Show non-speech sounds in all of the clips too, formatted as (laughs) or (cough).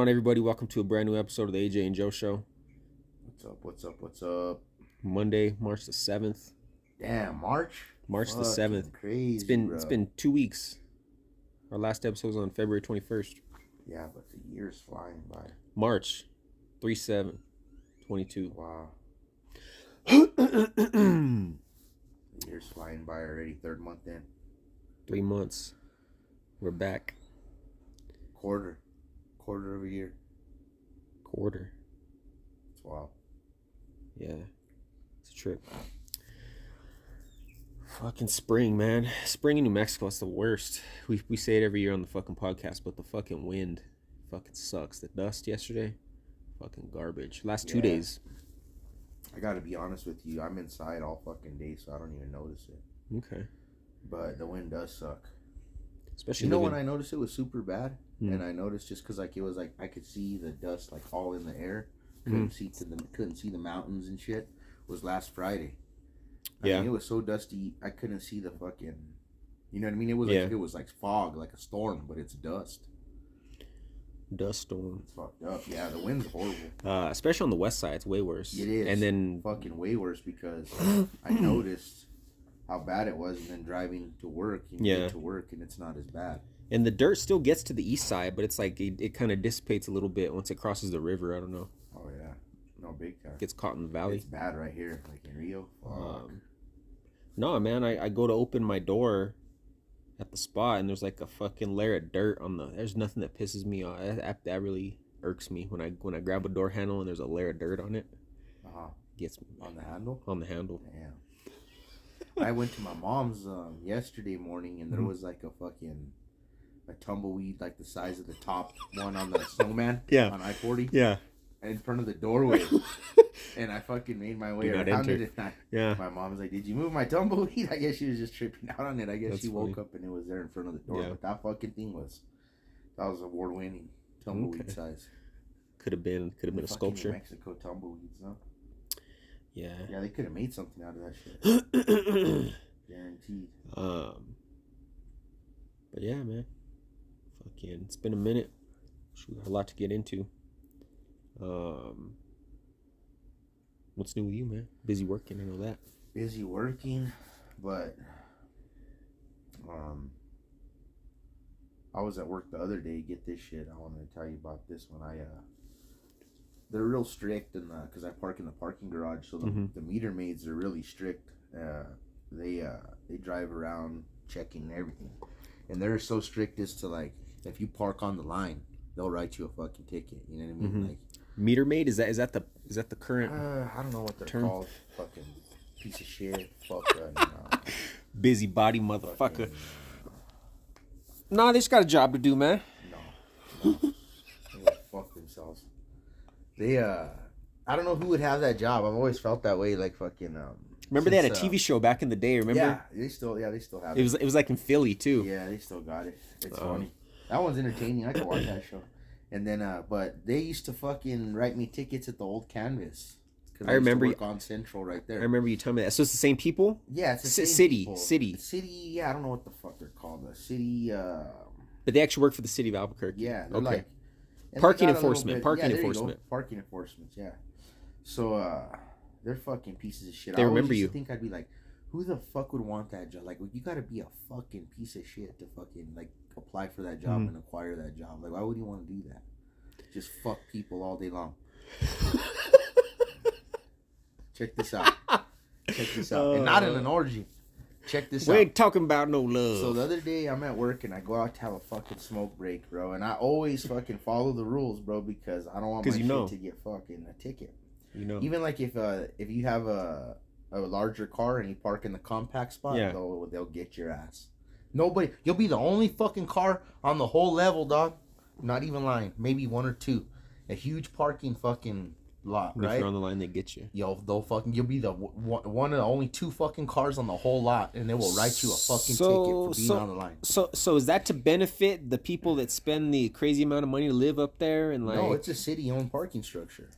on, everybody? Welcome to a brand new episode of the AJ and Joe Show. What's up? What's up? What's up? Monday, March the seventh. Damn, March. March the seventh. Crazy. It's been bro. it's been two weeks. Our last episode was on February twenty first. Yeah, but the year's flying by. March, three seven, twenty two. Wow, (clears throat) the year's flying by already. Third month in. Three months. We're back. Quarter. Quarter of a year. Quarter. It's wild. Yeah, it's a trip. Fucking spring, man. Spring in New Mexico is the worst. We we say it every year on the fucking podcast, but the fucking wind fucking sucks. The dust yesterday, fucking garbage. Last two Yeah. days. I gotta be honest with you. I'm inside all fucking day, so I don't even notice it. Okay. But the wind does suck. Especially You know living- when I noticed it was super bad, Hmm. and I noticed just because like it was like I could see the dust like all in the air, couldn't see to the couldn't see the mountains and shit. Was last Friday. I Yeah. mean, it was so dusty I couldn't see the fucking. You know what I mean? It was like Yeah. it was like fog, like a storm, but it's dust. dust storm, It's fucked up. Yeah, the wind's horrible. uh, especially on the west side, it's way worse. It is. And then Fucking way worse because (clears throat) I noticed how bad it was, and then driving to work, you Yeah. get to work, and it's not as bad. And the dirt still gets to the east side, but it's like it, it kind of dissipates a little bit once it crosses the river. I don't know. Oh yeah, no big time. Gets caught in the valley. It's bad right here, like in Rio. Um, no, man, I, I go to open my door at the spot and there's like a fucking layer of dirt on the. There's nothing that pisses me off. That, that really irks me when I when I grab a door handle and there's a layer of dirt on it. uh-huh. Gets me On the handle. on the handle. Damn. I went to my mom's um, yesterday morning, and there Mhm. was like a fucking a tumbleweed, like the size of the top one on the (laughs) snowman. Yeah. On I forty, Yeah, in front of the doorway, (laughs) and I fucking made my way around enter. it. And I, yeah. my mom's like, "Did you move my tumbleweed?" (laughs) I guess she was just tripping out on it. I guess That's she woke funny. up and it was there in front of the door. Yeah. But that fucking thing was that was award winning tumbleweed Okay. size. Could have been could have been a sculpture. Mexico tumbleweeds, huh? Yeah. Yeah, they could have made something out of that shit. (clears throat) Guaranteed. um. But yeah, man. Fucking, it's been a minute. We got a lot to get into. Um. What's new with you, man? Busy working, I know that. busy working, but um, I was at work the other day. Get this shit. I wanted to tell you about this one. I uh, they're real strict and because I park in the parking garage, so the, Mhm. the meter maids are really strict. Uh, they uh they drive around checking everything, and they're so strict as to like if you park on the line, they'll write you a fucking ticket. You know what I mean? Mhm. Like Meter maid is that is that the is that the current uh, I don't know what they're Term. called. Fucking piece of shit. Fuck. Uh, no. (laughs) busy body motherfucker? Fucking- Nah, they just got a job to do, man. No. no. they fuck themselves. They uh I don't know who would have that job. I've always felt that way, like fucking um Remember they had a since, uh, TV show back in the day. Remember Yeah, they still yeah, they still have it was it was like in Philly too. Yeah, they still got it. It's Um, funny. That one's entertaining. I could watch that show. And then uh but they used to fucking write me tickets at the old canvas. I to remember work on Central right there. I remember you telling me that. So it's the same people, Yeah, it's the C- city, people. city. City, yeah, I don't know what the fuck they're called. The city uh but they actually work for the city of Albuquerque. Yeah, Okay. like Parking they got a little enforcement, parking yeah, you enforcement. parking enforcement. Yeah. So uh, they're fucking pieces of shit. They I remember you. Think I'd be like, who the fuck would want that job? Like, you got to be a fucking piece of shit to fucking like apply for that job Mhm. and acquire that job. Like, why would you want to do that? Just fuck people all day long. (laughs) Check this out. Check this out. and not in an orgy. Check this We out. ain't talking about no love. So the other day I'm at work and I go out to have a fucking smoke break, bro. And I always fucking follow the rules, bro, because I don't want my you shit know. to get fucking a ticket. you know. Even like if uh if you have a a larger car and you park in the compact spot, Yeah. they'll they'll get your ass. Nobody, you'll be the only fucking car on the whole level, dog. Not even lying. Maybe one or two. A huge parking fucking lot, And If right? you're on the line, they get you. Yo, they'll fucking you'll be the one, one of the only two fucking cars on the whole lot, and they will write you a fucking So- ticket for being so- on the line. So so is that to benefit the people that spend the crazy amount of money to live up there and like? no, it's a city-owned parking structure.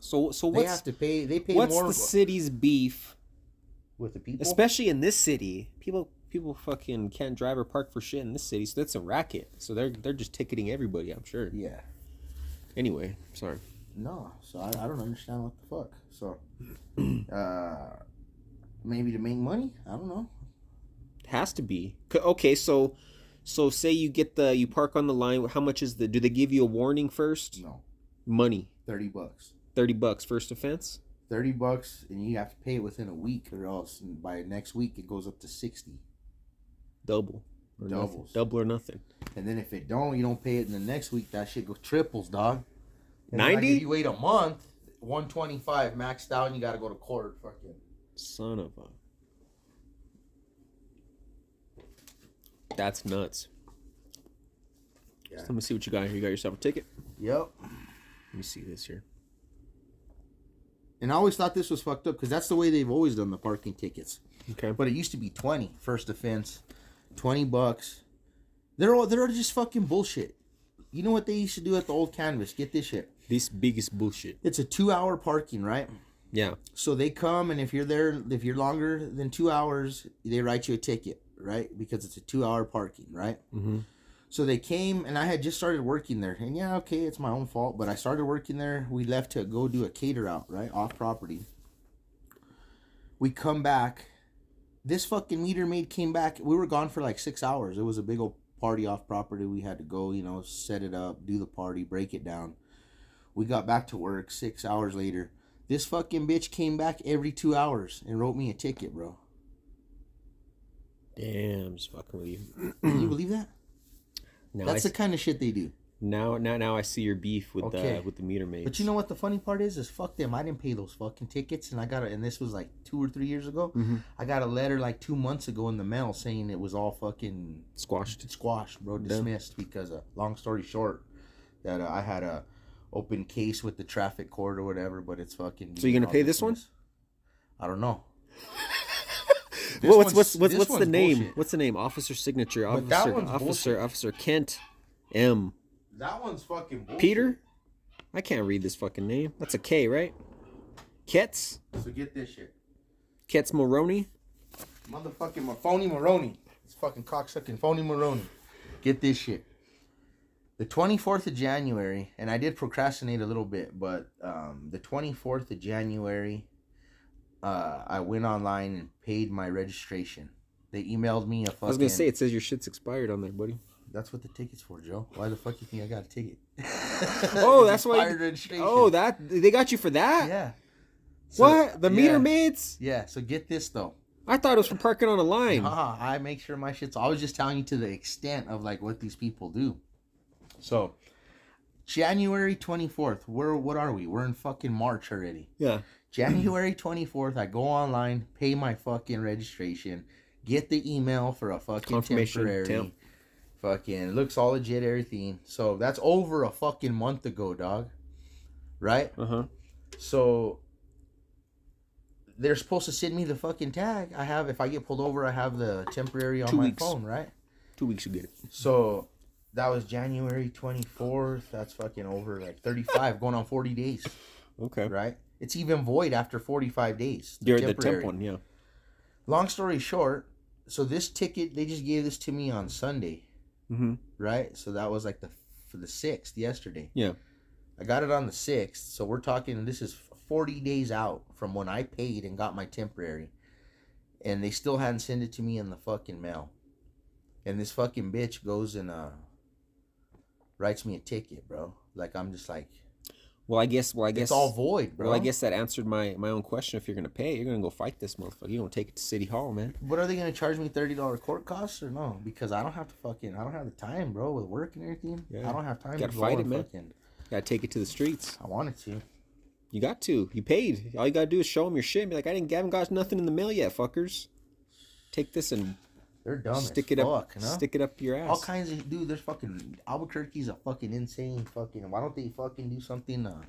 so so They what's have to pay. They pay what's more the city's beef, with the people. especially in this city? People people fucking can't drive or park for shit in this city, so that's a racket. So they're they're just ticketing everybody. I'm sure. yeah, Anyway, sorry. No, so I, I don't understand what the fuck. So, (clears throat) uh, maybe to make money. I don't know. Has to be. Okay, so so say you get the you park on the line. How much is the? Do they give you a warning first? No, Money, thirty bucks. thirty bucks first offense. Thirty bucks, and you have to pay it within a week, or else by next week it goes up to sixty. Double. Or nothing. Double or nothing. And then if it don't, you don't pay it in the next week. That shit goes triples, dog. And then, like, 90? if you wait a month, one twenty five maxed out, and you got to go to court. Fucking. Son of a. That's nuts. Yeah. So let me see what you got here. You got yourself a ticket. Yep. Let me see this here. And I always thought this was fucked up because that's the way they've always done the parking tickets. Okay. But it used to be 20 first offense, 20 bucks. They're all they're just fucking bullshit. You know what they used to do at the old canvas? Get this shit. This biggest bullshit. It's a 2-hour parking, right? Yeah. So they come and if you're there if you're longer than 2 hours, they write you a ticket, right? Because it's a 2-hour parking, right? Mm-hmm. So they came and I had just started working there. And yeah, okay, it's my own fault, but I started working there. We left to go do a cater out, right? Off property. We come back. This fucking meter maid came back. We were gone for like six hours. It was a big old party off property. We had to go, you know, set it up, do the party, break it down. We got back to work six hours later. This fucking bitch came back every two hours and wrote me a ticket, bro. Damn, just fucking with you. Can you believe that? (clears throat) No, That's I, the kind of shit they do. Now now now I see your beef with Okay. the with the meter maids. But you know what the funny part is? Is fuck them. I didn't pay those fucking tickets, and I got a, and this was like two or three years ago. Mhm. I got a letter like two months ago in the mail saying it was all fucking squashed. squashed, bro, dismissed because, uh, long story short, that uh, I had a open case with the traffic court or whatever. But it's fucking. So you're gonna pay this one? I don't know. (laughs) Well, what's what's what's what's the name? bullshit. What's the name? Officer signature. Officer officer bullshit. officer Kent M. That one's fucking bullshit. Peter. I can't read this fucking name. That's a K, right? Ketz. So get this shit. Ketz Moroney. Motherfucking Mar- phony Maroney. It's fucking cocksucking phony Maroney. Get this shit. The 24th of January, and I did procrastinate a little bit, but um, the 24th of January, uh, I went online and paid my registration. They emailed me a fucking. I was gonna say it says your shit's expired on there, buddy. That's what the ticket's for, Joe. Why the fuck you think I got a ticket? (laughs) Oh, that's why. Registration. Oh, that they got you for that. yeah. So, What the meter yeah. maids? Yeah. So get this though. I thought it was for parking on a line. Haha, I make sure my shit's. I was just telling you to the extent of like what these people do. So, January twenty fourth. We're what are we? We're in fucking March already. Yeah. January twenty fourth. I go online, pay my fucking registration, get the email for a fucking Confirmation, temporary. temp. Fucking looks all legit, everything. So that's over a fucking month ago, dog. Right? Uh huh. So they're supposed to send me the fucking tag. I have if I get pulled over, I have the temporary on Two my weeks. phone, right? Two weeks you get it. So that was January twenty fourth. That's fucking over like thirty five, going on forty days, Okay. right? It's even void after forty five days. You're the temp one, yeah. Long story short, so this ticket they just gave this to me on Sunday, Mm-hmm. right? So that was like the for the sixth yesterday. Yeah. I got it on the sixth, so we're talking. This is forty days out from when I paid and got my temporary, and they still hadn't sent it to me in the fucking mail. And this fucking bitch goes and uh writes me a ticket, bro. Like I'm just like Well, I guess. Well, I guess. it's all void, bro. Well, I guess that answered my my own question. If you're gonna pay, you're gonna go fight this motherfucker. You don't take it to city hall, man. What are they gonna charge me thirty dollar court costs or no? Because I don't have to fucking I don't have the time, bro, with work and everything. Yeah. I don't have time You Gotta to fight it, man. Fucking, Gotta take it to the streets. I wanted to. You got to. You paid. All you gotta do is show them your shit. And be like, I didn't. I haven't got nothing in the mail yet, fuckers. Take this and They're dumb stick as it fuck, up. you know? Stick it up your ass. all kinds of dude. There's fucking Albuquerque's a fucking insane fucking. Why don't they fucking do something? Uh,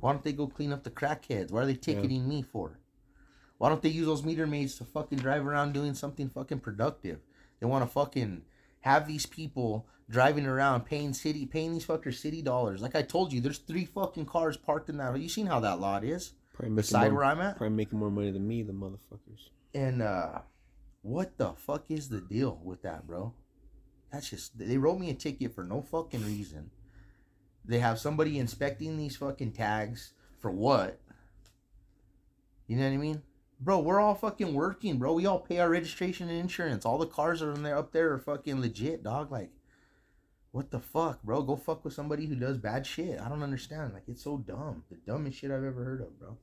why don't they go clean up the crackheads? What are they ticketing me for? Why don't they use those meter maids to fucking drive around doing something fucking productive? They want to fucking have these people driving around paying city, paying these fuckers city dollars. Like I told you, there's three fucking cars parked in that. You seen how that lot is? Probably The making side more, where I'm at. probably making more money than me, the motherfuckers. And uh what the fuck is the deal with that, bro? That's just they wrote me a ticket for no fucking reason. They have somebody inspecting these fucking tags for what? You know what I mean? Bro, we're all fucking working, bro. We all pay our registration and insurance. All the cars are in there up there are fucking legit, dog. Like, what the fuck, bro? Go fuck with somebody who does bad shit. I don't understand. Like, it's so dumb. The dumbest shit I've ever heard of, bro.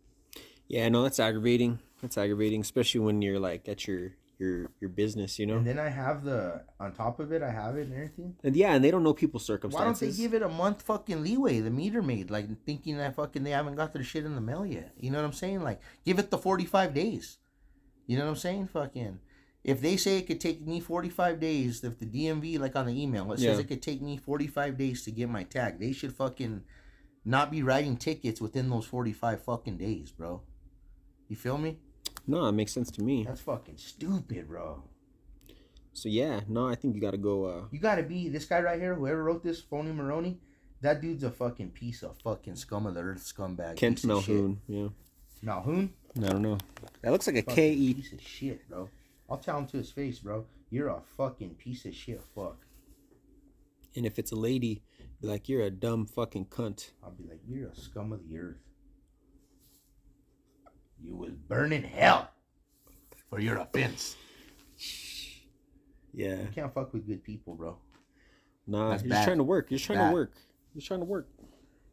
Yeah, no, that's aggravating. That's aggravating, especially when you're like at your your your business, you know. And then I have the on top of it, I have it and everything. And yeah, and they don't know people's circumstances. Why don't they give it a month fucking leeway? The meter maid, like thinking that fucking they haven't got their shit in the mail yet. You know what I'm saying? Like, give it the 45 days. You know what I'm saying? Fucking. If they say it could take me 45 days, if the DMV, like on the email, it says Yeah. it could take me 45 days to get my tag, they should fucking not be writing tickets within those 45 fucking days, bro. You feel me? No, it makes sense to me. That's fucking stupid, bro. So yeah, no, I think you got to go. uh You gotta be this guy right here, whoever wrote this, Phony Maroney. That dude's a fucking piece of fucking scum of the earth scumbag. Kent piece of shit. Malhoun. Yeah, Malhoun? I don't know. That looks like a Fucking K E. piece of shit, bro. I'll tell him to his face, bro. You're a fucking piece of shit, fuck. And if it's a lady, be like, you're a dumb fucking cunt. I'll be like, you're a scum of the earth. You will burn in hell for your offense. Yeah. You can't fuck with good people, bro. Nah, That's you're bad. just trying to work. You're just trying Bad. to work. You're just trying to work.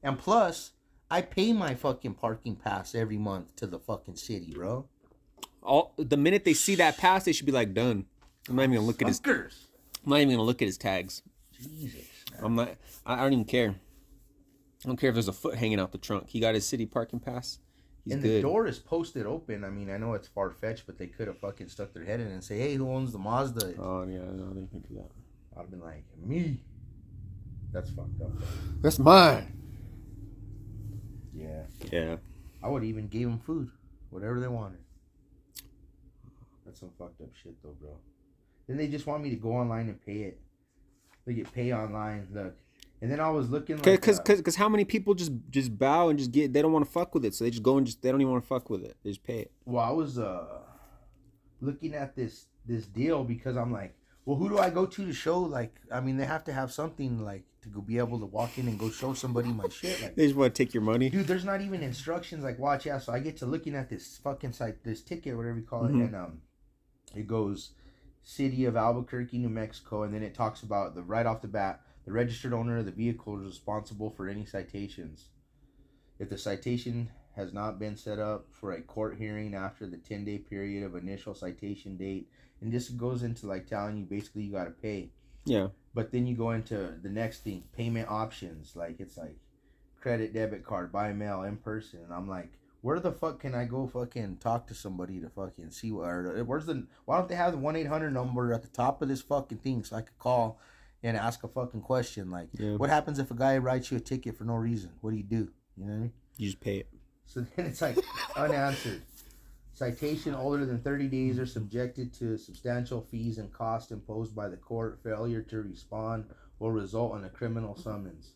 And plus, I pay my fucking parking pass every month to the fucking city, bro. All the minute they see that pass, they should be like, done. I'm not even gonna look at his. Fuckers. I'm not even gonna look at his tags. Jesus, man. I'm not. I, I don't even care. I don't care if there's a foot hanging out the trunk. He got his city parking pass. He's and the door is posted open. I mean, I know it's far fetched, but they could have fucking stuck their head in and say, "Hey, who owns the Mazda?" Oh yeah, no, they can do that. I'd have been like, "Me." That's fucked up. Though. That's mine. Yeah, Yeah. I would even gave them food, whatever they wanted. That's some fucked up shit, though, bro. Then they just want me to go online and pay it. They get pay online. Look, and then I was looking like, Because uh, cause, cause how many people just just bow and just get they don't want to fuck with it, so they just go and just they don't even want to fuck with it. They just pay it. well, I was uh looking at this this deal because I'm like, well, who do I go to to show? Like, I mean, they have to have something like to go be able to walk in and go show somebody my shit. Like, They just want to take your money. dude, there's not even instructions. Like, watch out. So I get to looking at this fucking site, this ticket, whatever you call it, Mhm. and um, it goes city of Albuquerque, New Mexico, and then it talks about the right off the bat, the registered owner of the vehicle is responsible for any citations. If the citation has not been set up for a court hearing after the 10 day period of initial citation date, and this goes into like telling you basically you got to pay. Yeah. But then you go into the next thing, payment options. Like it's like credit, debit card, by mail, in person. And I'm like, where the fuck can I go fucking talk to somebody to fucking see what or where's the why don't they have the one eight hundred number at the top of this fucking thing so I could call and ask a fucking question like Yeah. what happens if a guy writes you a ticket for no reason? What do you do? You know what I mean? You just pay it. So then it's like unanswered. Citation older than 30 days are subjected to substantial fees and costs imposed by the court. Failure to respond will result in a criminal summons.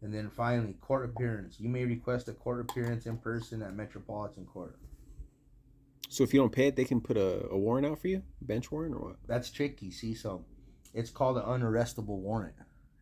And then finally, court appearance. You may request a court appearance in person at Metropolitan Court. So if you don't pay it, they can put a, a warrant out for you, bench warrant or what? That's tricky, see? So it's called an unarrestable warrant.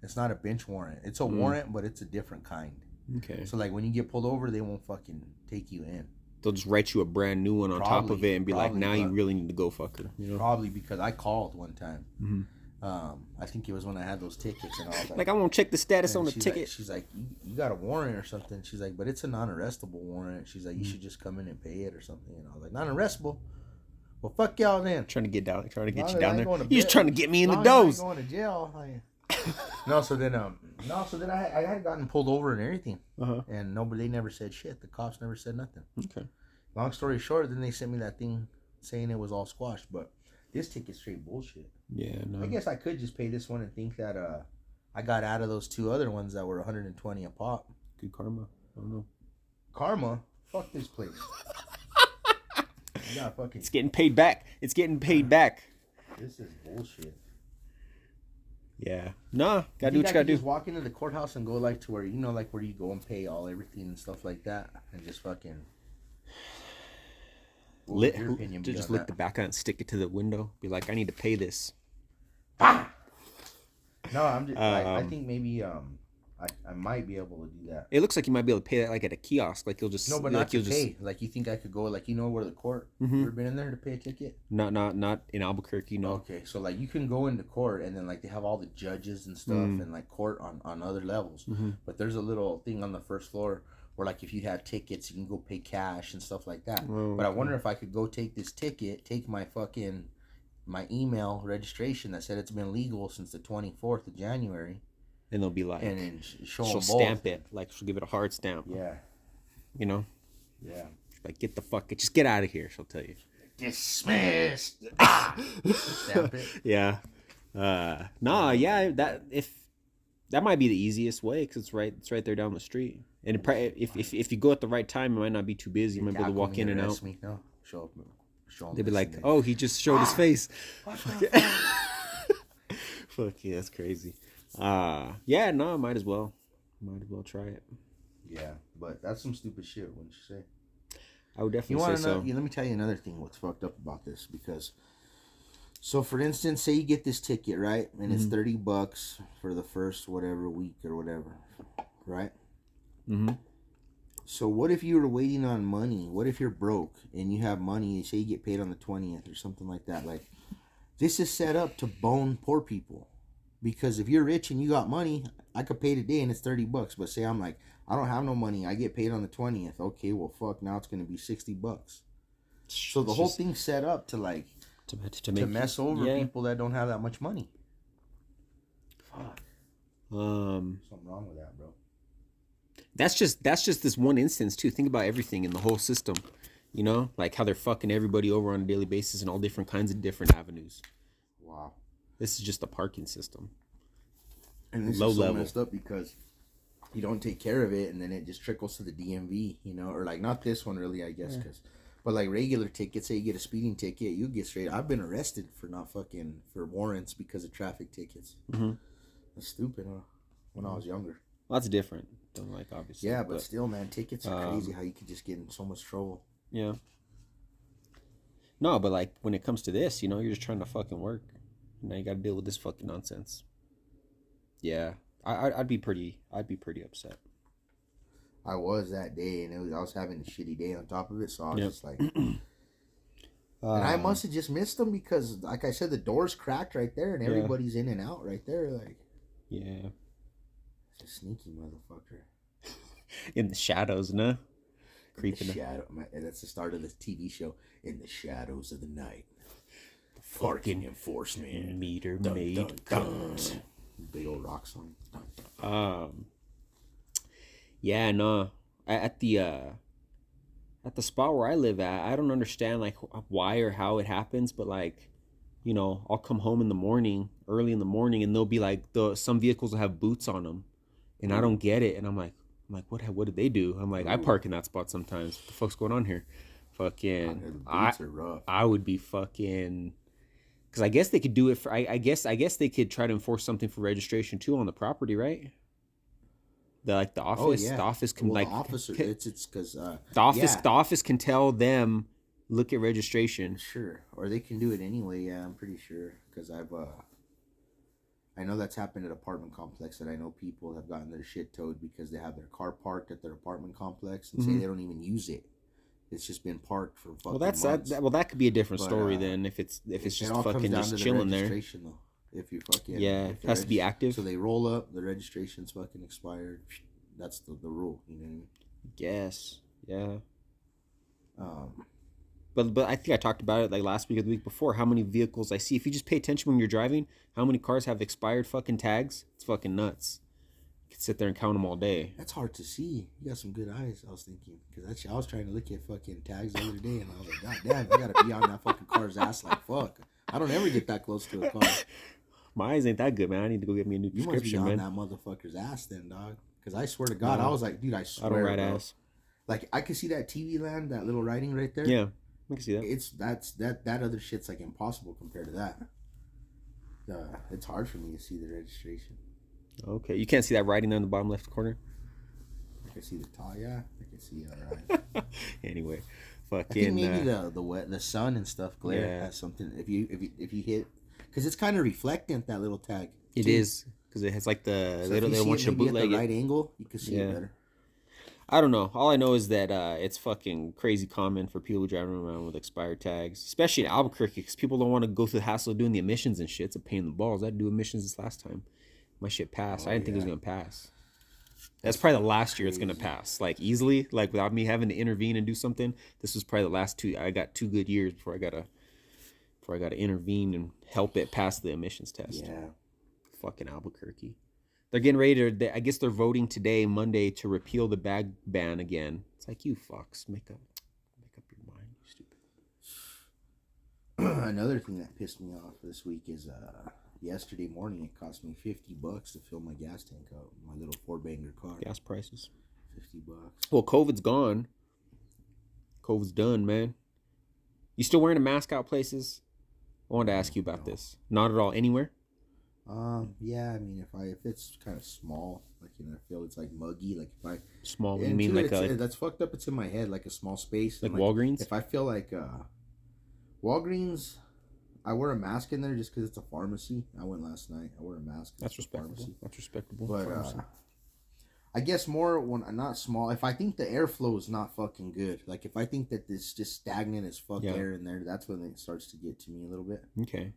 It's not a bench warrant. It's a Mm. warrant, but it's a different kind. Okay. So, like, when you get pulled over, they won't fucking take you in. They'll just write you a brand new one on top of it and be like, now you really need to go fucker. You know? Probably because I called one time. Mhm. Um, I think it was when I had those tickets and I was like, Like I won't check the status on the she's ticket. Like, she's like, you, you got a warrant or something? She's like, but it's a non-arrestable warrant. She's like, you Mm. should just come in and pay it or something. And I was like, non-arrestable. Well, fuck y'all then. trying to get down, trying to get Long you down there. going You're just trying to get me in the Long as I dose. Going to jail. I... (laughs) no, so then um, no, so then I, I had gotten pulled over and everything, Uh huh. and nobody, they never said shit. The cops never said nothing. Okay. Long story short, then they sent me that thing saying it was all squashed, but this ticket's straight bullshit. Yeah. No. I guess I could just pay this one and think that uh I got out of those two other ones that were 120 a pop. Good karma. I don't know. Karma, fuck this place. (laughs) (laughs) fucking. It's getting paid back. It's getting paid back. This is bullshit. Yeah. Nah. Gotta do what you gotta do. Just walk into the courthouse and go like to where you know, like where you go and pay all everything and stuff like that, and just fucking. Lit. opinion Just lick that? the back out and stick it to the window. Be like, I need to pay this. No, I'm just. I, I Um, think maybe um, I, I might be able to do that. It looks like you might be able to pay that like at a kiosk. Like you'll just No, but like not you'll just pay. Like you think I could go? Like you know where the court? Mhm. Ever been in there to pay a ticket? not not not in Albuquerque. No. Okay, so like you can go into court and then like they have all the judges and stuff Mm. and like court on on other levels. Mhm. But there's a little thing on the first floor where like if you have tickets, you can go pay cash and stuff like that. Oh, But I wonder if I could go take this ticket, take my fucking my email registration that said it's been legal since the 24th of January, And they'll be like, and then she'll both. stamp it. Like she'll give it a hard stamp. Yeah, You know, yeah. like get the fuck, it, just get out of here. She'll tell you. Dismissed. Ah! (laughs) Stamp it. Yeah. Uh, nah, yeah. That if that might be the easiest way because it's right, it's right there down the street. And it, if, if if you go at the right time, it might not be too busy. You might be able to walk in and out. Me. No, show up. Show They'd be like, "Oh, he just showed his face." (laughs) Fuck yeah, that's crazy. Uh yeah, no, might as well. Might as well try it. Yeah, but that's some stupid shit. Wouldn't you say? I would definitely want say to know? so. Yeah, let me tell you another thing. What's fucked up about this? Because, so for instance, say you get this ticket right, and it's Mhm. thirty bucks for the first whatever week or whatever, right? Mm-hmm. So what if you were waiting on money? What if you're broke and you have money? And say you get paid on the twentieth or something like that. Like, this is set up to bone poor people, because if you're rich and you got money, I could pay today and it's thirty bucks. But say I'm like, I don't have no money. I get paid on the twentieth. Okay, well fuck. Now it's gonna be sixty bucks. So the whole thing's set up to like to, to, to to mess over yeah. people that don't have that much money. Fuck. um Something wrong with that, bro. that's just that's just this one instance too. Think about everything in the whole system. You know, like how they're fucking everybody over on a daily basis in all different kinds of different avenues. Wow. This is just a parking system. And this Low is so level. messed up because you don't take care of it, and then it just trickles to the DMV, you know, or like not this one really, I guess, because. But like regular tickets, say you get a speeding ticket, you get straight. I've been arrested for not fucking for warrants because of traffic tickets. Mhm. That's stupid, huh? When I was younger. Well, that's different. Don't like obviously. Yeah, but, still, man, tickets are um, crazy. How you could just get in so much trouble. Yeah. No, but like when it comes to this, you know, you're just trying to fucking work. Now you got to deal with this fucking nonsense. Yeah, I, I'd, I'd be pretty. I'd be pretty upset. I was that day, and it was I was having a shitty day on top of it, so I was Yep. just like, and I must have just missed them because, like I said, the doors cracked right there, and Yeah. everybody's in and out right there. Like, Yeah, it's a sneaky motherfucker. (laughs) in the shadows, no. The Creeping. shadow. my- That's the start of the TV show. In the shadows of the night, parking enforcement. meter Dun, maid dun, dun. Big old rock song. Um. Yeah, no. At the uh, at the spot where I live at, I don't understand like why or how it happens, but like, you know, I'll come home in the morning, early in the morning, and they'll be like, the some vehicles will have boots on them, and I don't get it, and I'm like, I'm like, what? What did they do? I'm like, I park in that spot sometimes. What the fuck's going on here? Fucking, the I are rough. I would be fucking. Because I guess they could do it for. I, I guess I guess they could try to enforce something for registration too on the property, right? The like the office, oh yeah, the office can well, like the officer. ca- It's it's because uh, the office, yeah. the office can tell them look at registration. Sure, or they can do it anyway. Yeah, I'm pretty sure because I've uh, I know that's happened at apartment complex that I know people have gotten their shit towed because they have their car parked at their apartment complex and say Mhm. they don't even use it. It's just been parked for fucking Well, that's that, that. Well, that could be a different But, story uh, then if it's if it's It just fucking just to the chilling there. Though, if you fucking Yeah, it has to be active. So they roll up, the registration's fucking expired. That's the, the rule. You know what I mean? Yes, yeah. Um, But but I think I talked about it like last week or the week before. How many vehicles I see? If you just pay attention when you're driving, how many cars have expired fucking tags? It's fucking nuts. Could sit there and count them all day. That's hard to see. You got some good eyes. I was thinking because I was trying to look at fucking tags the other day, and I was like, God damn, I gotta be on that fucking car's ass like fuck. I don't ever get that close to a car. (laughs) My eyes ain't that good, man. I need to go get me a new You must be prescription, on man. that motherfucker's ass then, dog. Because I swear to God, No. I was like, dude, I I swear, don't ride bro. ass. Like I could see that TV land, that little writing right there. Yeah, I can see that. It's that's that that other shit's like impossible compared to that. Uh, it's hard for me to see the registration. Okay, you can't see that writing there in the bottom left corner. I can see the tie. Yeah, I can see all right. (laughs) anyway, I think fucking. maybe uh, the the wet the sun and stuff glare Yeah. has something. If you if you if you hit, because it's kind of reflectant that little tag. it too. is. because it has like the So they don't, they don't want you to maybe at bootleg the it. right angle, you can see Yeah. it better. I don't know. All I know is that uh, it's fucking crazy common for people driving around with expired tags, especially in Albuquerque, because people don't want to go through the hassle of doing the emissions and shit. It's a pain in the balls. I had to do emissions this last time. My shit passed. Oh, I didn't think it was gonna pass. That's probably the last year it's gonna pass, like easily, like without me having to intervene and do something. This was probably the last two. I got two good years before I gotta, before I gotta intervene and help it pass the emissions test Yeah. fucking Albuquerque. They're getting ready to. They, I guess they're voting today, Monday, to repeal the bag ban again. It's like you fucks make up, make up your mind, you stupid. (clears throat) Another thing that pissed me off this week is uh yesterday morning it cost me fifty bucks to fill my gas tank up. My little four banger car. Gas prices. Fifty bucks. Well, COVID's gone. COVID's done, man. You still wearing a mask out places? I wanted to ask you about No. this. Not at all. Anywhere? Um, yeah, I mean if I if it's kind of small, like you know, I feel it's like muggy, like if I Small. You mean like a that's fucked up. It's in my head, like a small space. like and, Walgreens? If I feel like uh, Walgreens, I wear a mask in there just because it's a pharmacy. I went last night. I wear a mask. That's respectable. pharmacy. That's respectable. But uh, I guess more when I'm not small. If I think the airflow is not fucking good, like if I think that it's just stagnant as fuck Yeah. air in there, that's when it starts to get to me a little bit. okay.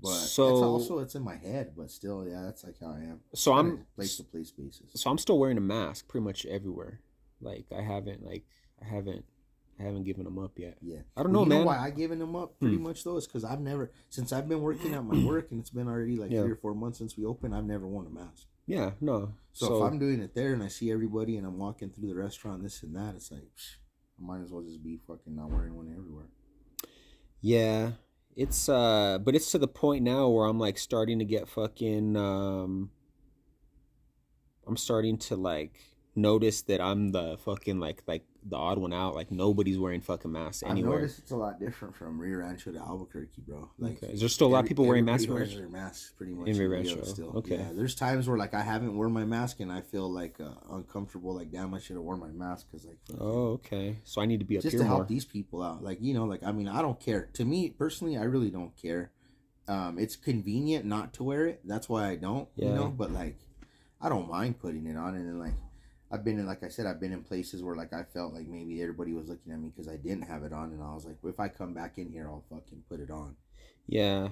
But So- it's also it's in my head, but still, yeah, that's like how I am. So Kinda I'm place to place basis. so I'm still wearing a mask pretty much everywhere. Like I haven't like I haven't I haven't given them up yet. Yeah, I don't Well, know, man. why I given them up pretty Hmm. much though is because I've never since I've been working at my (clears throat) work and it's been already like Yeah. three or four months since we opened. I've never worn a mask. Yeah, no. So, So, if I'm doing it there and I see everybody and I'm walking through the restaurant, this and that, it's like psh, I might as well just be fucking not wearing one everywhere. yeah, it's uh, but it's to the point now where I'm like starting to get fucking um, I'm starting to like notice that I'm the fucking like like the odd one out. Like nobody's wearing fucking masks anywhere. I've noticed it's a lot different from Rio Rancho to Albuquerque, bro. Like, okay. Is there still a lot of people wearing masks? in wears their masks pretty much In Rio Rancho, Still, okay. Yeah, there's times where like I haven't worn my mask and I feel like uh, uncomfortable. Like damn, I should have worn my mask because like fucking- Oh, okay. So I need to be up just here to help more. these people out. Like you know, like I mean, I don't care. To me personally, I really don't care. Um, it's convenient not to wear it. That's why I don't. You Yeah. know, but like, I don't mind putting it on. And then like, I've been in, like I said, I've been in places where like I felt like maybe everybody was looking at me because I didn't have it on, and I was like, if I come back in here, I'll fucking put it on. Yeah.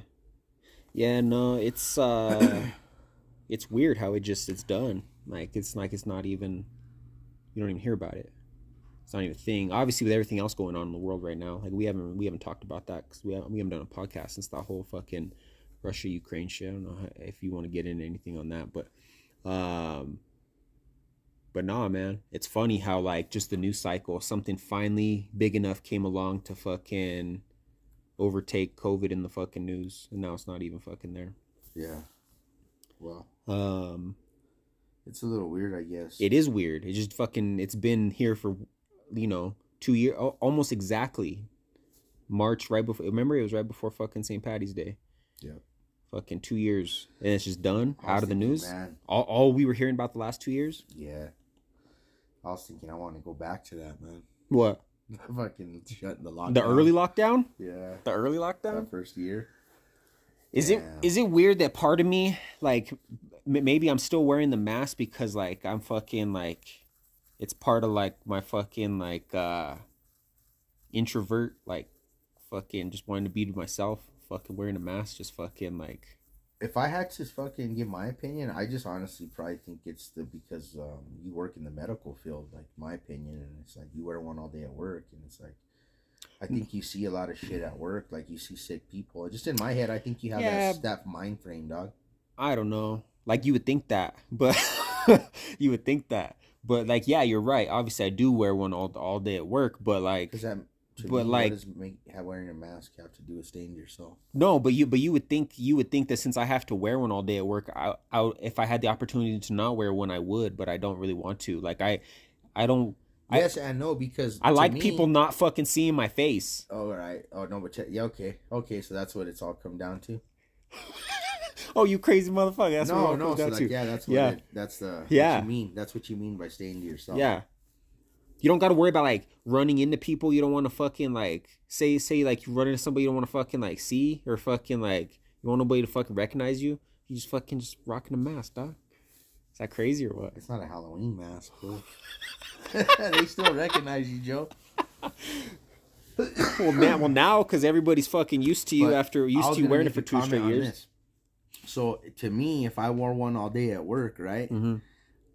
Yeah, no, it's uh (clears throat) it's weird how it just it's done. Like it's like it's not even you don't even hear about it. It's not even a thing. Obviously with everything else going on in the world right now, like we haven't we haven't talked about that cuz we haven't, we haven't done a podcast since that whole fucking Russia Ukraine shit. I don't know how, if you want to get into anything on that, but um but nah, man, it's funny how like just the news cycle, something finally big enough came along to fucking overtake COVID in the fucking news, and now it's not even fucking there. Yeah. Well, Um, it's a little weird, I guess. it is weird. It just fucking it's been here for you know two years, almost exactly. March right before. Remember, it was right before fucking St. Patty's Day. Yep. Fucking two years, and it's just done out of the news. Man, All, all we were hearing about the last two years. yeah. I was thinking I want to go back to that, man. What (laughs) fucking shutting the lockdown. the early lockdown? Yeah. The early lockdown. That first year. Is it is it weird that part of me like m- maybe I'm still wearing the mask because like I'm fucking like it's part of like my fucking like uh introvert like fucking just wanting to be to myself fucking wearing a mask just fucking like If I had to fucking give my opinion, I just honestly probably think it's the because um, you work in the medical field, like my opinion, and it's like you wear one all day at work, and it's like I think you see a lot of shit at work, like you see sick people. Just in my head, I think you have Yeah. that, that mind frame, dog. I don't know like you would think that (laughs) but you would think that but like yeah you're right obviously I do wear one all all day at work but like Because that, to But, me, like- what does make have wearing a mask have to do with staying to yourself? No, but you but you would think you would think that since I have to wear one all day at work, I, I if I had the opportunity to not wear one, I would, but I don't really want to. Like I, I don't. I- Yes and no, because I like me- people not fucking seeing my face. Oh right. Oh no, but yeah, okay, okay. So that's what it's all come down to. (laughs) Oh, you crazy motherfucker! That's what it no, all no. comes So down like, to. yeah, that's what. Yeah. It, that's the. Yeah. What you mean that's what you mean by staying to yourself. Yeah. You don't got to worry about like running into people you don't want to fucking like say say like you run into somebody you don't want to fucking like see or fucking like you want nobody to fucking recognize you. You just fucking just rocking a mask, dog. Is that crazy or what? It's not a Halloween mask, bro. (laughs) they still recognize you, Joe. well, (coughs) man, well now because everybody's fucking used to you But after used to you wearing it for two straight years. this. So to me, if I wore one all day at work, right, Mm-hmm.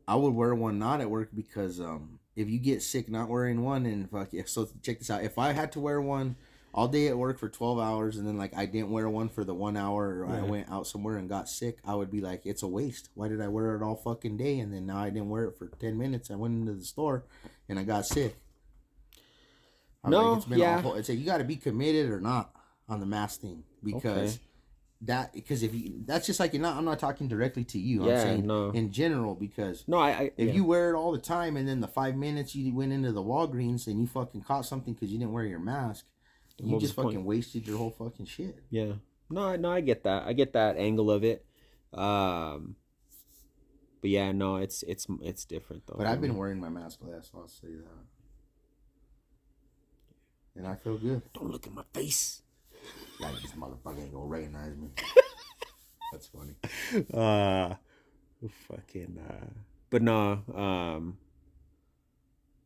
I would wear one not at work because um, if you get sick not wearing one, and fuck yeah. So check this out: if I had to wear one all day at work for twelve hours, and then like I didn't wear one for the one hour, or I went out somewhere and got sick, I would be like, it's a waste. Why did I wear it all fucking day, and then now I didn't wear it for ten minutes? I went into the store and I got sick. I'm No, it's been yeah. awful. It's a, you got to be committed or not on the mask thing because Okay. That because if you that's just like you're not. I'm not talking directly to you. Yeah, I'm saying no. in general because No, I. I if yeah. you wear it all the time and then the five minutes you went into the Walgreens and you fucking caught something because you didn't wear your mask, you What just the point? fucking wasted your whole fucking shit. Yeah. No, I- no, I get that. I get that angle of it. Um, but yeah, no, it's it's it's different though. But I've been wearing my mask less. I'll say that, and I feel good. Don't look at my face. Like this motherfucker ain't gonna recognize me. (laughs) That's funny. Uh, fucking. Uh, but no. Um.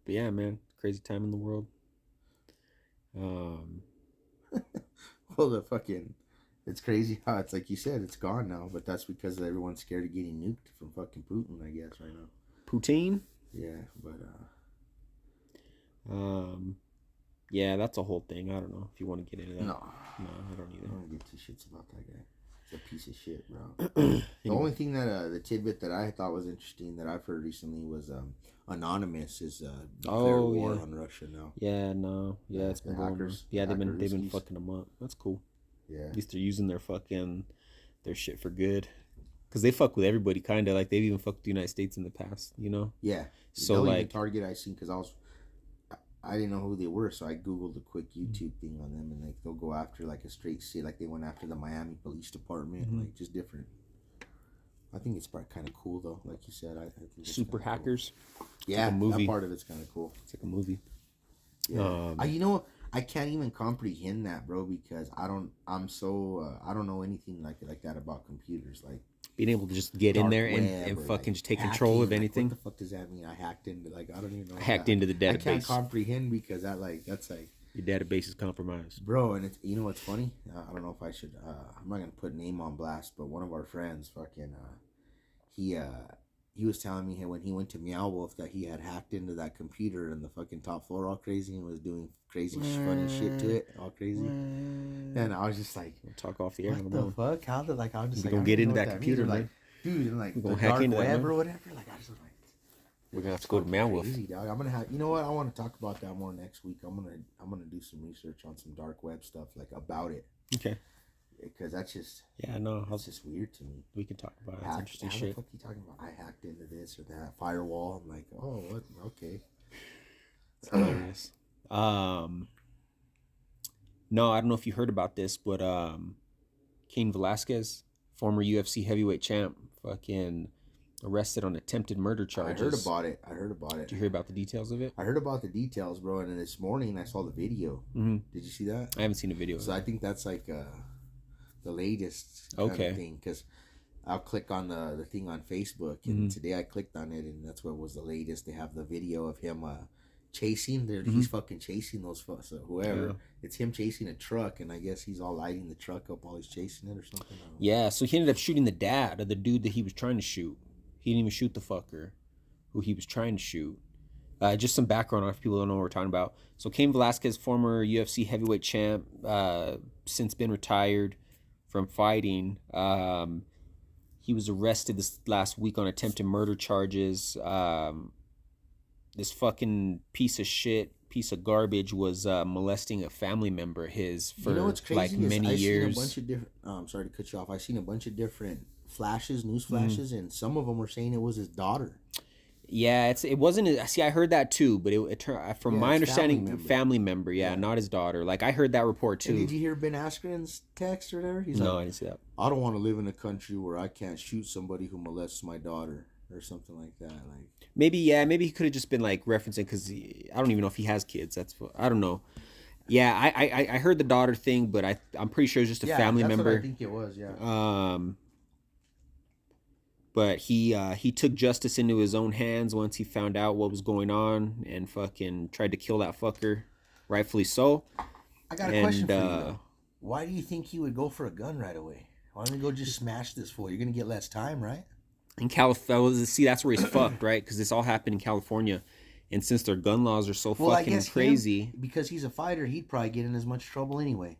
But yeah, man, crazy time in the world. Um. (laughs) Well, the fucking, it's crazy how it's like you said, it's gone now. But that's because everyone's scared of getting nuked from fucking Putin, I guess, right now. Poutine. Yeah, but uh, Um. Yeah, that's a whole thing. I don't know if you want to get into that. no, No, I don't either. I either. don't give two shits about that guy. He's a piece of shit, bro. (clears throat) The only thing that uh, the tidbit that I thought was interesting that I've heard recently was um, Anonymous is uh, declared Oh, war yeah. on Russia now. Yeah, no, yeah, Yeah, it's been the going on. hackers- Yeah, they've been they've been Ruskies. fucking them up. That's cool. Yeah, At least they're using their fucking their shit for good. Cause they fuck with everybody, kind of like they've even fucked the United States in the past, you know. yeah. So the only like, target I seen because I was. I- didn't know who they were, so I googled a quick Mm-hmm. YouTube thing on them, and like they'll go after like a straight city, like they went after the Miami Police Department, Mhm. like just different. I think it's kind of cool though, like you said. I, I think super kinda cool. hackers. Yeah, a movie. that part of it's kind of cool. It's like a movie. Yeah. Um, I, you know, I can't even comprehend that, bro, because I don't. I'm so. Uh, I don't know anything like like that about computers. Like Being able to just get in there and, and fucking like, just take hacking, control of like, anything. what the fuck does that mean? I hacked into like I don't even know. I hacked that. into the database. I can't comprehend because that like that's like Your database is compromised. bro, and it's you know what's funny? Uh, I don't know if I should. Uh, I'm not gonna put name on blast, but one of our friends, fucking, uh, he uh he was telling me when he went to Meow Wolf that he had hacked into that computer and the fucking top floor all crazy and was doing crazy sh funny shit to it all crazy. And I was just like, We'll talk off the air. what the phone. fuck? How did like I was just We like, gonna get into that computer, like, dude, and like the gonna hack dark into that, web or whatever. Like I was like, We're gonna have to go to fucking Meow Wolf. crazy, dog. I'm gonna have. You know what? I want to talk about that more next week. I'm gonna I'm gonna do some research on some dark web stuff like about it Okay. Because that's just Yeah, no, that's just weird to me. we can talk about it. Hack- interesting how shit. the fuck you talking about? I hacked into this or that firewall. I'm like, oh, what? Okay. It's hilarious. Um, no, I don't know if you heard about this, but um, Cain Velasquez, former UFC heavyweight champ, fucking arrested on attempted murder charges. I heard about it. I heard about it. Did you hear about the details of it? I heard about the details, bro. And then this morning I saw the video. Mm-hmm. Did you see that? I haven't seen a video. So. I think that's like uh, the latest Okay. thing because I'll click on the the thing on Facebook and Mhm. today I clicked on it and that's what was the latest. They have the video of him uh, chasing. They're, He's fucking chasing those fu- so whoever. Mm-hmm. Yeah. It's him chasing a truck and I guess he's all lighting the truck up while he's chasing it or something. I don't know. Yeah, so he ended up shooting the dad of the dude that he was trying to shoot. He didn't even shoot the fucker who he was trying to shoot. Uh, just some background on if people don't know what we're talking about. So Cain Velasquez, former UFC heavyweight champ, uh, since been retired from fighting. Um, he was arrested this last week on attempted murder charges. Um, this fucking piece of shit, piece of garbage, was uh, molesting a family member of his for you know what's crazy like many I years. seen a bunch of different. Um, sorry to cut you off. I've seen a bunch of different flashes, news Mm-hmm. flashes, and some of them were saying it was his daughter. Yeah, it's it wasn't. See, I heard that too, but it, it turned from Yeah, my it's family understanding, member. family member. yeah, Yeah. not his daughter. Like I heard that report And too. did you hear Ben Askren's text or whatever? He's no, like, I didn't see that. I don't want to live in a country where I can't shoot somebody who molests my daughter or something like that. Like, Maybe yeah, maybe he could have just been like referencing because I don't even know if he has kids. That's what I don't know. Yeah, I I, I heard the daughter thing, but I I'm pretty sure it's just a family that's member. I think it was. Yeah. Um, but he uh, he took justice into his own hands once he found out what was going on and fucking tried to kill that fucker, rightfully so. I got a And, question for you. uh, though. Why do you think he would go for a gun right away? Why don't you go just smash this fool? You're gonna get less time, right? In California, see that's where he's (clears throat) fucked, right? Because this all happened in California, and since their gun laws are so Well, I fucking guess him- crazy, Because he's a fighter, he'd probably get in as much trouble anyway.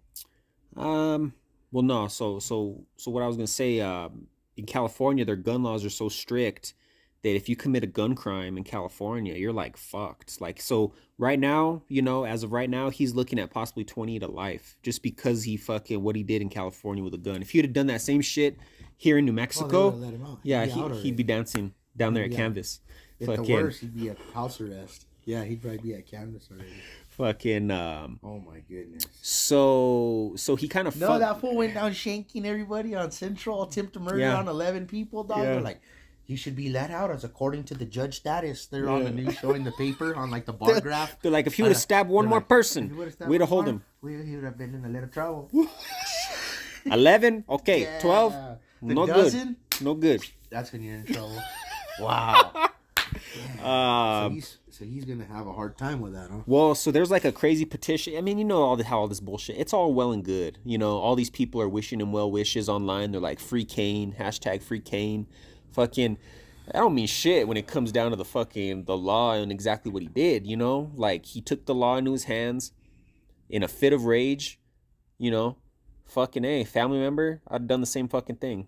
Um, well, no. So, so, so what I was gonna say, um, in California, their gun laws are so strict that if you commit a gun crime in California, you're like fucked. Like, so right now, you know, as of right now, he's looking at possibly twenty to life just because he fucking what he did in California with a gun. If he'd have done that same shit here in New Oh, Mexico, would've let him out. yeah, He'd be he, he'd be dancing down there at Yeah. Canvas. At the worst, he'd be at house arrest. Yeah, he'd probably be at canvas already. Fucking um. Oh my goodness. So, so he kind of No, fucked. that fool went down shanking everybody on Central, attempt to murder Yeah. on 11 people, dog. Yeah. They're like, you should be let out as according to the judge status. They're on the news showing the paper (laughs) on like the bar graph. They're like, if he would have stabbed one more like, person, "If he we'd have one hold him. (laughs) we- he would have been in a little trouble. (laughs) 11 okay Yeah. 12 The no dozen? good no good That's when you're in trouble. wow. So, um he's, so he's going to have a hard time with that, huh? well so there's like a crazy petition. I mean you know all the how all this bullshit it's all well and good. You know all these people are wishing him well wishes online. They're like free kane hashtag free kane. Fucking i don't mean shit when it comes down to the fucking the law and exactly what he did you know? Like he took the law into his hands in a fit of rage you know? Fucking a family member i'd done the same fucking thing.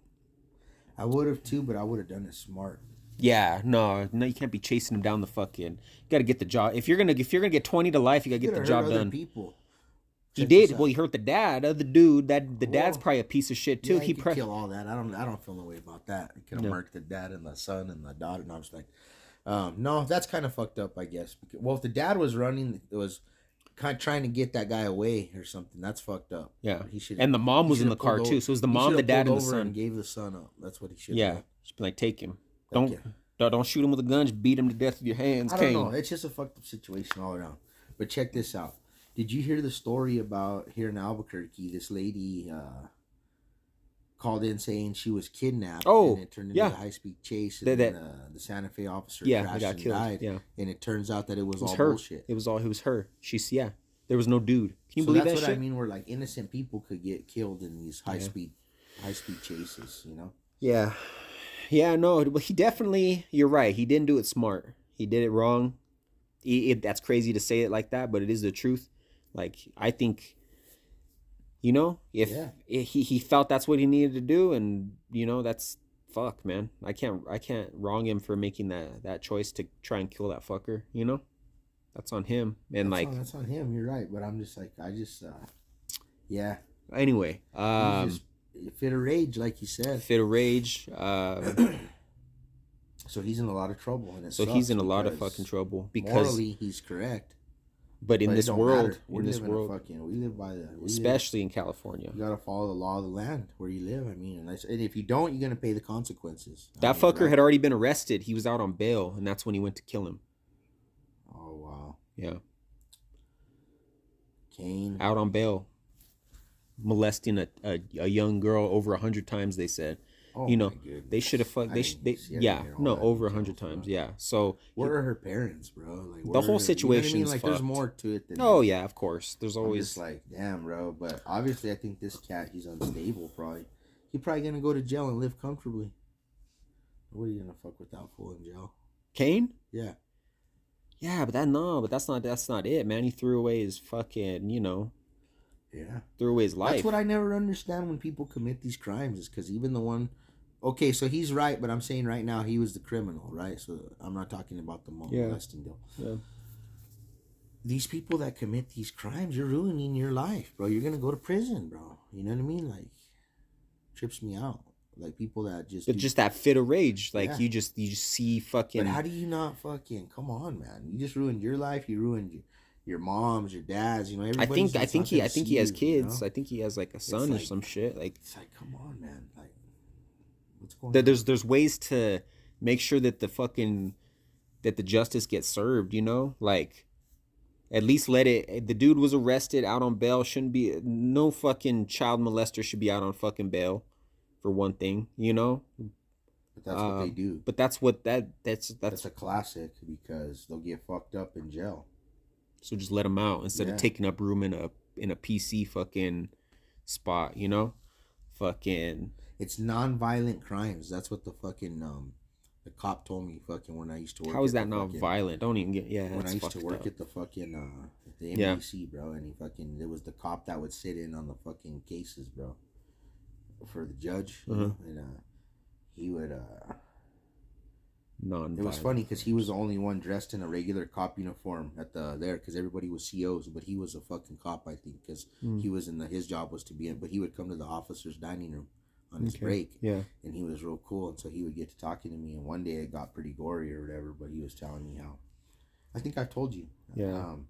I would have too, but I would have done it smart. Yeah, no, no, you can't be chasing him down the fucking. You got to get the job. If you're gonna, if you're gonna get twenty to life, you got to get the job done. People. He Check did. Well, he hurt the dad of the dude. That the dad's probably a piece of shit too. Yeah, he he pro- kill all that. I don't. I don't feel no way about that. He could have No. murked the dad and the son and the daughter. No, I'm just like, um, no, that's kind of fucked up, I guess. Because, well, if the dad was running, it was kind of trying to get that guy away or something. That's fucked up. Yeah. he should. and the mom was in the car too. So it was the mom, the dad, and the and son. gave the son up. That's what he should. Yeah, be like take him. Don't, don't don't shoot him with a gun. Just beat him to death with your hands. I don't Kane. know. It's just a fucked up situation all around. But check this out. Did you hear the story about here in Albuquerque? This lady uh, called in saying she was kidnapped. Oh, and it turned into yeah. a high speed chase. That- And that- then, uh, the Santa Fe officer Yeah, crashed got and killed. died. Yeah, And it turns out that it was, it was all her. bullshit. It was all. It was her. She's yeah. There was no dude. Can you so believe that's that what shit? I mean. Where like innocent people could get killed in these high Yeah. speed, high speed chases. You know. Yeah. Yeah, no, he definitely, you're right. He didn't do it smart. He did it wrong. He, it, that's crazy to say it like that, but it is the truth. Like, I think, you know, if Yeah. i- he, he felt that's what he needed to do, and, you know, that's fuck, man. I can't, I can't wrong him for making that, that choice to try and kill that fucker, you know? That's on him. And, that's like, on, that's on him. You're right. But I'm just like I just, uh, yeah. anyway, um, fit of rage, like you said. fit of rage. Uh, (clears throat) So he's in a lot of trouble. So he's in a lot of fucking trouble because, morally he's correct. but in but this world, in this live world, fucking, we live by the, especially in California. you gotta follow the law of the land where you live. I mean, and, and if you don't, you're gonna pay the consequences. I That mean, fucker right? had already been arrested. He was out on bail, and that's when he went to kill him. Oh wow, Yeah, Kane. out on bail, molesting a, a, a young girl over a hundred times. They said, Oh, you know, they should have fucked. They, sh- they yeah, no, over a hundred bro. times. Yeah. So Where are her parents, bro? Like The whole you know what I mean? Like, there's more to it than. oh yeah, of course. There's always like, damn, bro. But obviously, I think this cat, he's unstable. Probably, he probably gonna go to jail and live comfortably. What are you gonna fuck with that fool in jail? Kane. Yeah, Yeah, but that no, but that's not that's not it, man. He threw away his fucking, you know, yeah. threw away his life. That's what I never understand when people commit these crimes. Is because even the one, okay, so he's right, but I'm saying right now he was the criminal, right? So I'm not talking about the Yeah. deal. Yeah. These people that commit these crimes, you're ruining your life, bro. You're gonna go to prison, bro. You know what I mean? Like, trips me out. Like people that just, But do- just that fit of rage, like Yeah. you just you just see fucking. But how do you not fucking come on, man? You just ruined your life. You ruined your, mom's, your dad's. You know, I think I think he I think he has you, you kids. know? I think he has like a son or some shit. Like It's like, come on, man. Like, what's going there's there's ways to make sure that the fucking that the justice gets served. You know, like at least let it. The dude was arrested out on bail. Shouldn't be no fucking child molester should be out on fucking bail. For one thing, you know, But that's what they Um, do. But that's what that that's That's that's a classic because they'll get fucked up in jail. So just let them out instead Yeah. of taking up room in a in a PC fucking spot, you know? Fucking It's non-violent crimes. That's what the fucking um the cop told me. Fucking when I used to work. how is at that not fucking- violent? Don't even get yeah. When I used to work up. at the fucking uh the Yeah. Bro, and he fucking it was the cop that would sit in on the fucking cases, bro, for the judge, Uh-huh. and uh he would uh non. It was funny because he was the only one dressed in a regular cop uniform at the there because everybody was COs, but he was a fucking cop, I think, because Mm. he was in the his job was to be in, but he would come to the officers' dining room on his Okay. break, Yeah. and he was real cool, and so he would get to talking to me, and one day it got pretty gory or whatever, but he was telling me how, I think I told you, Yeah. um,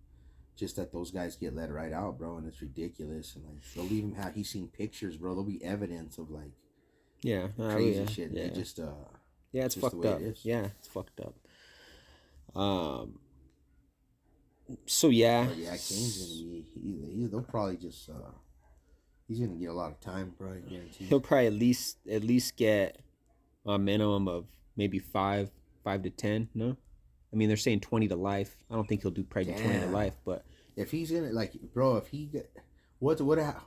just that those guys get let right out, bro, and it's ridiculous, and like they'll leave him have he's seen pictures, bro, there'll be evidence of like Yeah. uh, crazy yeah. shit, Yeah. It just uh. Yeah, it's just fucked way it up. Yeah, it's fucked up. Um. So yeah. But yeah, Kane's gonna be. He, he, they'll probably just. uh He's gonna get a lot of time, bro. I guarantee. he'll probably at least at least get a minimum of maybe five five to ten. No, I mean they're saying twenty to life. I don't think he'll do probably twenty to life, but If he's gonna like, bro, if he get what what ha-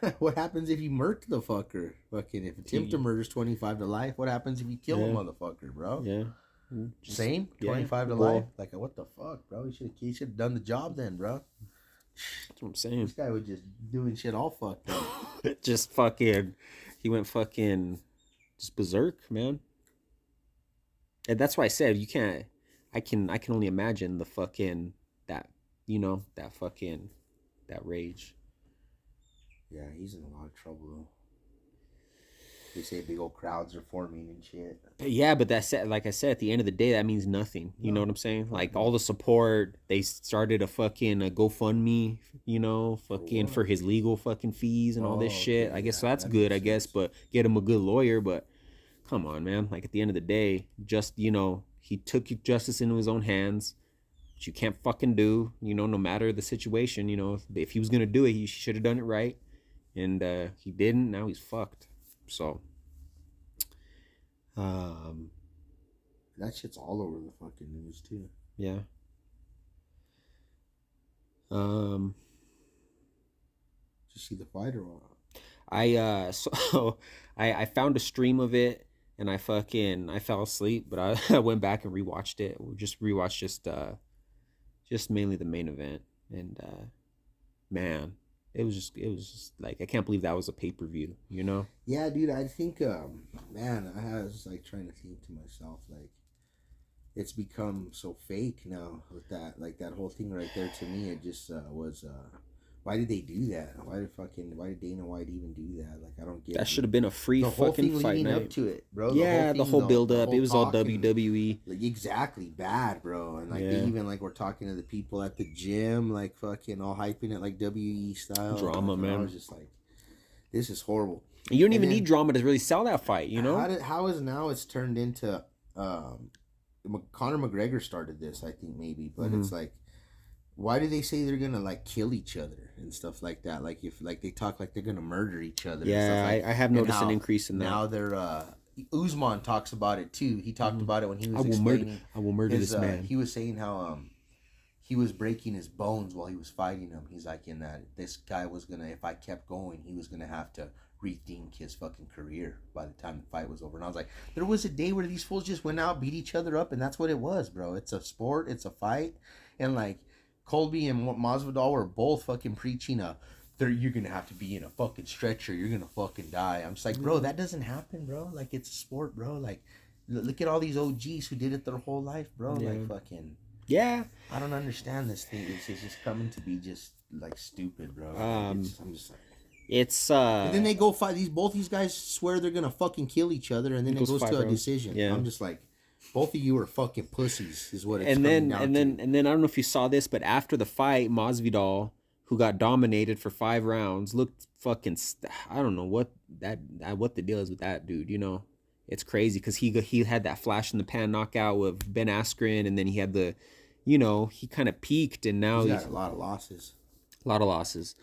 (laughs) what happens if you murk the fucker? Fucking if attempt to murder is twenty five to life, what happens if you kill a motherfucker, bro? yeah, mm, Just- Same yeah, twenty five to well- life. Like what the fuck, bro? He should he should have done the job then, bro. That's what I'm saying. This guy was just doing shit all fucked up. (laughs) just fucking, he went fucking, just berserk, man. And that's why I said you can't. I can. I can only imagine the fucking that. You know that fucking, that rage. Yeah, he's in a lot of trouble. They say big old crowds are forming and shit. Yeah, but that's like I said. At the end of the day, that means nothing. You know what I'm saying? Like mm-hmm. all the support. They started a fucking a GoFundMe. You know, fucking what? for his legal fucking fees and all this Oh, shit. okay, I guess yeah, so. That's that good. I guess, sense. but get him a good lawyer. But come on, man. Like at the end of the day, just you know, he took justice into his own hands. Which you can't fucking do. You know, no matter the situation. You know, if, if he was gonna do it, he should have done it right, and uh he didn't. Now he's fucked. So. Um. That shit's all over the fucking news too. Yeah. Um. Did you see the fight or what? I uh (laughs) so I I found a stream of it and I fucking I fell asleep, but I, (laughs) I went back and rewatched it. We just rewatched just uh just mainly the main event and uh man, it was just it was just like I can't believe that was a pay-per-view, you know? Yeah, dude. I think, um, man, I was like trying to think to myself, like, it's become so fake now with that, like that whole thing right there. To me, it just uh, was. Uh, why did they do that? Why did fucking? Why did Dana White even do that? Like, I don't get. That should have been a free the whole fucking fight leading up to it, bro. yeah, the whole thing, build the up. It was all E. talk and- WWE. like exactly bad, bro. And like they even like we're talking to the people at the gym, like fucking all hyping it like WE style Drama, And I was just like, this is horrible. You don't even then- need drama to really sell that fight, you know? how did how is now it's turned into um, Conor McGregor started this, I think maybe, but Mm-hmm. it's like. Why do they say they're gonna like kill each other and stuff like that? Like if like they talk like they're gonna murder each other. and yeah, stuff like I, I have noticed an increase in that. Now they're uh Usman talks about it too. He talked Mhm. about it when he was I will murder I will murder his, this uh, man. He was saying how um he was breaking his bones while he was fighting him. He's like in that this guy was gonna if I kept going, he was gonna have to rethink his fucking career by the time the fight was over. And I was like, there was a day where these fools just went out, beat each other up, and that's what it was, bro. It's a sport, it's a fight, and like Colby and Masvidal were both fucking preaching a. There, you're gonna have to be in a fucking stretcher. You're gonna fucking die. I'm just like, bro, that doesn't happen, bro. Like it's a sport, bro. Like, look at all these OGs who did it their whole life, bro. Yeah. Like fucking. yeah, I don't understand this thing. It's, it's just coming to be just like stupid, bro. Like, Um, it's- I'm just like. it's uh And then they go fight. These both these guys swear they're gonna fucking kill each other, and then It it goes goes to a rounds. decision. Yeah. I'm just like, both of you are fucking pussies, is what it's and then and to. then and then I don't know if you saw this, but after the fight, Masvidal, who got dominated for five rounds, looked fucking. St- I don't know what that what the deal is with that dude. You know, it's crazy because he he had that flash in the pan knockout with Ben Askren, and then he had the, you know, he kind of peaked, and now he's he's, got a lot of losses. a lot of losses.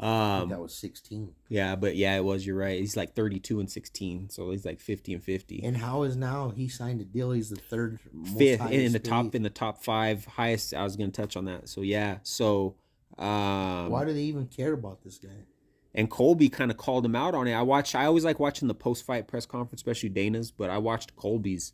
Um, that was 16. yeah, but yeah, it was. You're right. He's like 32 and 16, so he's like 50 and 50. And how is now he signed a deal? He's the third most Fifth in, the top in the top five highest. I was gonna touch on that. So yeah, so um, Why do they even care about this guy? and Colby kind of called him out on it. I watch. I always like watching the post fight press conference, especially Dana's. But I watched Colby's,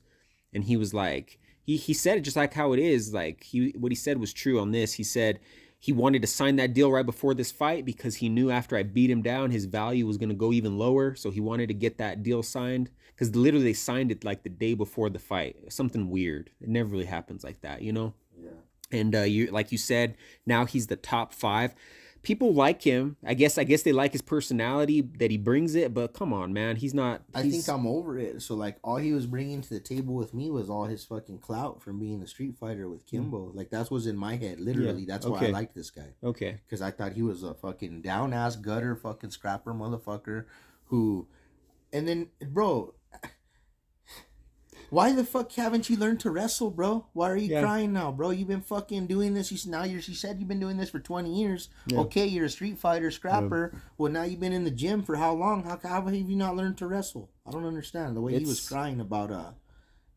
and he was like, he he said it just like how it is. Like he what he said was true on this. He said he wanted to sign that deal right before this fight because he knew after I beat him down, his value was going to go even lower. So he wanted to get that deal signed because literally they signed it like the day before the fight. Something weird. It never really happens like that, you know. Yeah. and uh, you like you said now he's the top five people like him i guess i guess they like his personality that he brings it but come on man he's not I think I'm over it. So like all he was bringing to the table with me was all his fucking clout from being a street fighter with hmm. Kimbo. Like that's was in my head. Literally, that's why I okay. liked this guy okay because I thought he was a fucking down ass gutter fucking scrapper motherfucker who, and then bro. Why the fuck haven't you learned to wrestle, bro? Why are you Yeah. crying now, bro? You've been fucking doing this. You now you're. She said you've been doing this for twenty years. Yeah. Okay, you're a street fighter scrapper. Well, now you've been in the gym for how long? How, how have you not learned to wrestle? I don't understand the way he was crying about. Uh,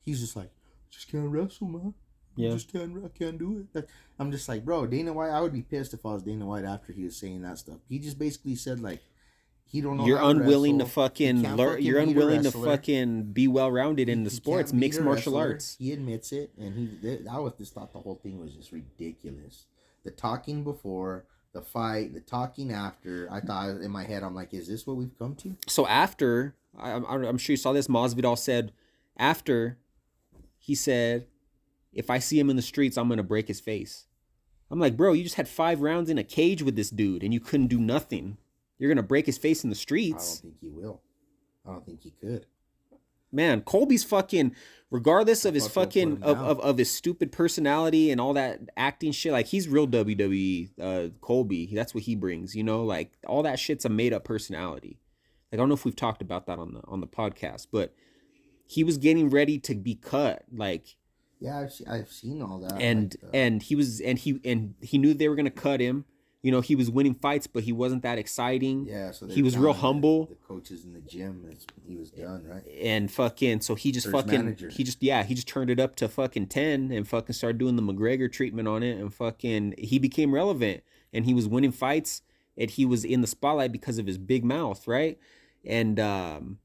he's just like, just can't wrestle, man. Yeah. just can't. I can't do it. I'm just like, bro, Dana White. I would be pissed if I was Dana White after he was saying that stuff. He just basically said like, he don't know. you're unwilling to fucking learn fucking you're unwilling to fucking be well-rounded in the he sports mixed martial arts He admits it, and he I was just thought the whole thing was just ridiculous. The talking before the fight, the talking after. I thought in my head, I'm like, is this what we've come to? so after I, I'm, I'm sure you saw this Masvidal said after he said if i see him in the streets i'm gonna break his face i'm like bro you just had five rounds in a cage with this dude and you couldn't do nothing you're gonna break his face in the streets. I don't think he will. I don't think he could. man colby's fucking regardless of his Fuck, fucking of, of, of his stupid personality and all that acting shit like he's real wwe uh colby that's what he brings you know like all that shit's a made-up personality like i don't know if we've talked about that on the on the podcast but he was getting ready to be cut like Yeah, I've, I've seen all that. and like, uh, and he was and he and he knew they were gonna cut him you know he was winning fights but he wasn't that exciting yeah, so he was real down the- humble. The coaches in the gym, is, he was done, right? and fucking so he just his fucking manager. he just yeah he just turned it up to fucking 10 and fucking started doing the mcgregor treatment on it and fucking he became relevant and he was winning fights and he was in the spotlight because of his big mouth right and um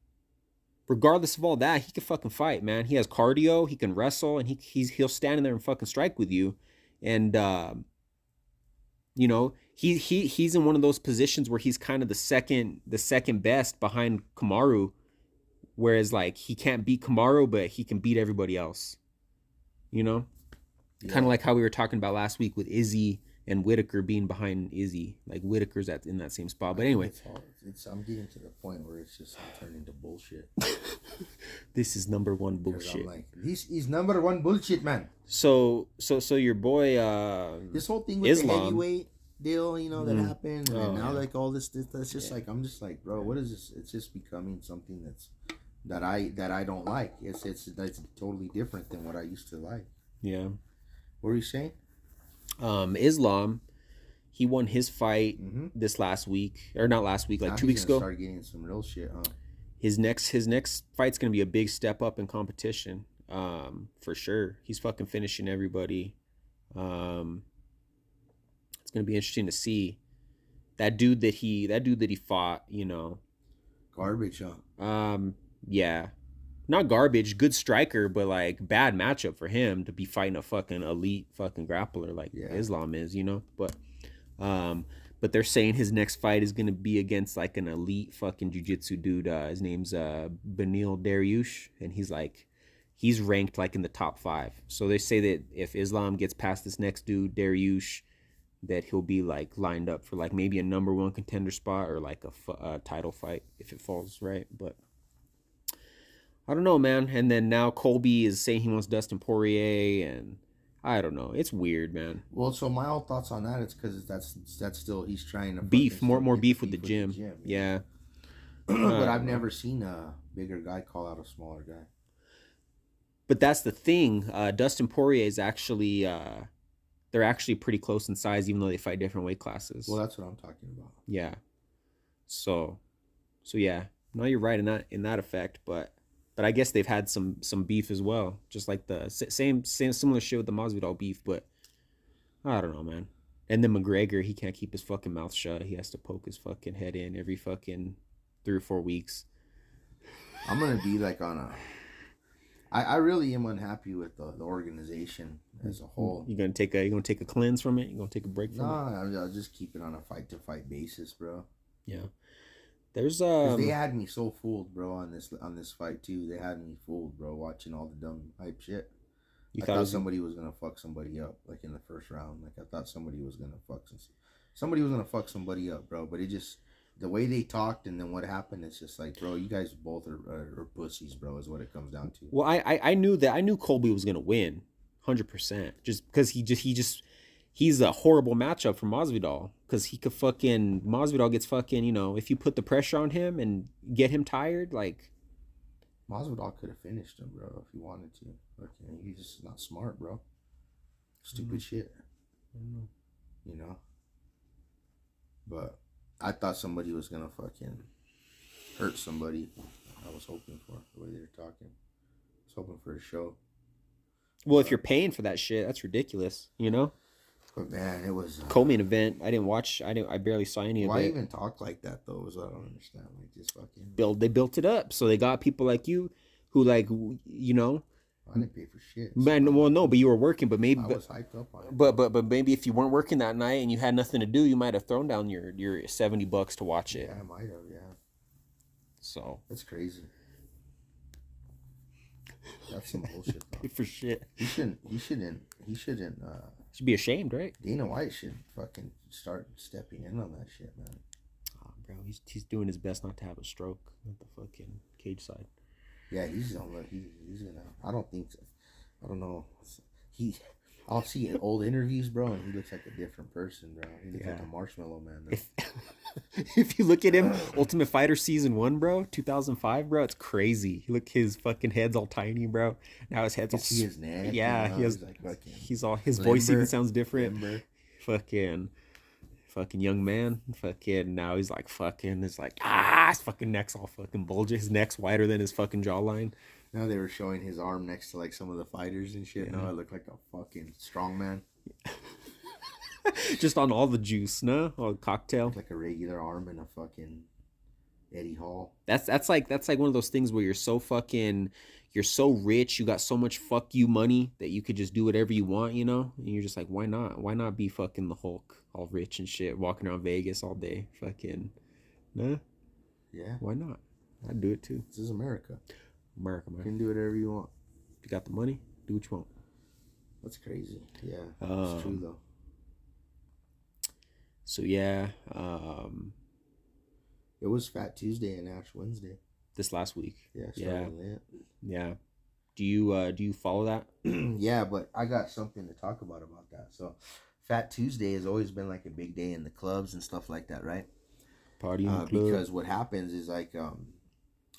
regardless of all that he can fucking fight man he has cardio he can wrestle and he he's he'll stand in there and fucking strike with you and um you know he he he's in one of those positions where he's kind of the second the second best behind Kamaru whereas like he can't beat Kamaru but he can beat everybody else you know kind of like how we were talking about last week with Izzy and Whittaker being behind Izzy like Whittaker's at in that same spot but anyway It's, it's I'm getting to the point where it's just turning into bullshit. (laughs) this is number one bullshit like, this is number one bullshit, man. so so so your boy uh This whole thing with Islam. the heavyweight deal, you know, that Mhm. happened, and Oh, now yeah. like all this, this that's just Yeah. like I'm just like, bro, what is this? It's just becoming something that's that I that I don't like. It's it's that's totally different than what I used to like. yeah What are you saying? um Islam he won his fight Mm-hmm. this last week or not last week like two weeks ago Start getting some real shit, huh? his next his next fight's gonna be a big step up in competition um for sure he's fucking finishing everybody um it's gonna be interesting to see that dude that he that dude that he fought you know Garbage, huh? um yeah not garbage good striker but like bad matchup for him to be fighting a fucking elite fucking grappler like Yeah. islam is you know but um but they're saying his next fight is gonna be against like an elite fucking jiu-jitsu dude uh his name's uh beneil dariush and he's like he's ranked like in the top five so they say that if islam gets past this next dude dariush that he'll be like lined up for like maybe a number one contender spot or like a, title fight if it falls right but I don't know, man. And then now Colby is saying he wants Dustin Poirier, and I don't know. It's weird, man. Well, so my whole thoughts on that is because that's that's still he's trying to Beef, more more get beef with the gym. Yeah, (clears throat) but I've Uh, never seen a bigger guy call out a smaller guy. but that's the thing. Uh, Dustin Poirier is actually uh, they're actually pretty close in size, even though they fight different weight classes. Well, that's what I'm talking about. yeah. So, so yeah. No, you're right in that in that effect, but but I guess they've had some some beef as well, just like the same same similar shit with the Masvidal beef, but I don't know, man. And then McGregor, he can't keep his fucking mouth shut. He has to poke his fucking head in every fucking three or four weeks. I'm gonna be like on a. I, I really am unhappy with the, the organization as a whole. You gonna take a you gonna take a cleanse from it? You gonna take a break from it? Nah, I'll, just keep it on a fight to fight basis, bro. Yeah. There's um they had me so fooled, bro, on this on this fight too. They had me fooled, bro, watching all the dumb hype shit. you I thought, thought somebody was gonna fuck somebody up, like in the first round. Like I thought somebody was gonna fuck some, somebody was gonna fuck somebody up, bro. But it just the way they talked and then what happened, it's just like, bro, you guys both are, are, are pussies, bro. Is what it comes down to. well I, I I knew that I knew Colby was gonna win, hundred percent. Just because he just he just he's a horrible matchup for Masvidal because he could fucking Masvidal gets fucking you know if you put the pressure on him and get him tired like Masvidal could have finished him, bro, if he wanted to. Okay, he's just not smart, bro. Stupid mm-hmm. shit, mm-hmm. you know. But I thought somebody was gonna fucking hurt somebody. I was hoping for the way they were talking. I was hoping for a show. well if you're paying for that shit that's ridiculous you know But man, it was. Uh, co-main event I didn't watch I didn't I barely saw any of why it. even talk like that though? Is what I don't understand. Like just fucking. build they built it up so they got people like you who like you know I didn't pay for shit. man well no but you were working but maybe I but, was hyped up on it. but but but maybe if you weren't working that night and you had nothing to do you might have thrown down your your 70 bucks to watch it yeah, I might have. Yeah, so that's crazy. That's some bullshit. Though. (laughs) for shit He shouldn't. He shouldn't. He shouldn't. Uh, should be ashamed right Dana White should fucking start stepping in on that shit, man. oh, bro he's, he's doing his best not to have a stroke at the fucking cage side Yeah, he's gonna. He, he's gonna. I don't think. So. I don't know. He. I'll see in old interviews, bro, and he looks like a different person, bro. He looks like a marshmallow man. If (laughs) if you look at him (sighs) ultimate fighter season one bro 2005 bro it's crazy look his fucking head's all tiny bro now his head's all see his neck. yeah you know, he has he's like he's all his voice even sounds different limber. fucking fucking young man. Fucking now he's like fucking it's like ah his fucking neck's all fucking bulging. His neck's wider than his fucking jawline. Now they were showing his arm next to like some of the fighters and shit. Now Yeah. I look like a fucking strong man, (laughs) just on all the juice no? All the cocktail. Like a regular arm and a fucking Eddie Hall. that's that's like that's like one of those things where you're so fucking you're so rich you got so much fuck you money that you could just do whatever you want you know and you're just like why not why not be fucking the hulk all rich and shit walking around vegas all day fucking nah Yeah, why not i'd do it too this is America. america man. You can do whatever you want. if you got the money do what you want That's crazy. Yeah, Um, it's true though. So yeah, um, It was Fat Tuesday and Ash Wednesday. this last week. Yeah, Yeah. Yeah. Do you uh do you follow that? (clears throat) yeah, but I got something to talk about about that. So, Fat Tuesday has always been like a big day in the clubs and stuff like that, right? Party Uh, because what happens is like um,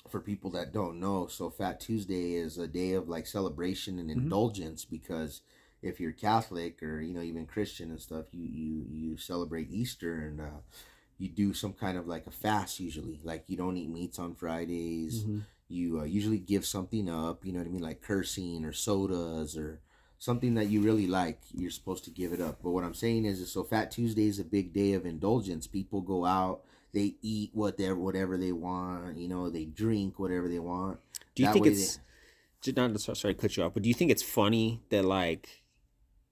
for people that don't know, so Fat Tuesday is a day of like celebration and Mhm. indulgence because if you're Catholic or you know even Christian and stuff, you you you celebrate Easter and uh, you do some kind of like a fast usually. Like you don't eat meats on Fridays Mhm. you uh, usually give something up you know what i mean like cursing or sodas or something that you really like you're supposed to give it up but what i'm saying is, is so fat tuesday is a big day of indulgence people go out they eat whatever whatever they want you know they drink whatever they want Do you That think it's just not sorry to cut you off, but do you think it's funny that like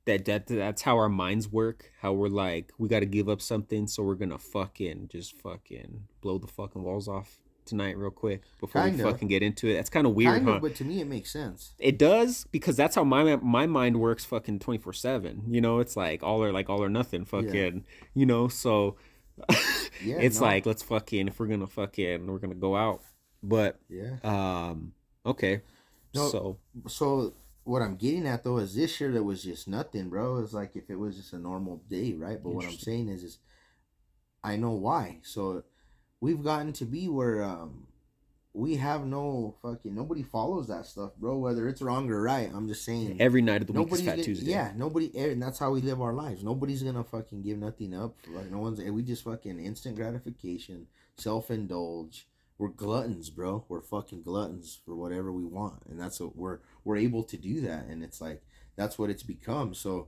that that that's how our minds work? How we're like we got to give up something, so we're gonna fucking just fucking blow the fucking walls off tonight real quick before we Kinda. fucking get into it. That's kind of weird, kind huh? of but to me it makes sense It does because that's how my my mind works fucking 24/7. You know, it's like all or like all or nothing fucking, you know, so Yeah, (laughs) it's no. like let's fucking if we're going to fucking we're going to go out. But yeah um okay. No, so so what i'm getting at though is this year there was just nothing bro it's like if it was just a normal day right but what i'm saying is is i know why so we've gotten to be where um we have no fucking nobody follows that stuff, bro. Whether it's wrong or right, I'm just saying. Every night of the week is Fat gonna, Tuesday. yeah, nobody, eh, and that's how we live our lives. Nobody's gonna fucking give nothing up. Like no one's. eh, We just fucking instant gratification, self indulge. We're gluttons, bro. We're fucking gluttons for whatever we want, and that's what we're we're able to do that. And it's like that's what it's become. So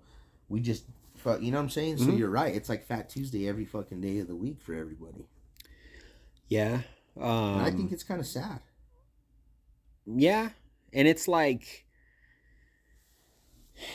we just, fuck, you know what I'm saying? So Mhm. you're right. It's like Fat Tuesday every fucking day of the week for everybody. Yeah. Um, I think it's kind of sad. yeah and it's like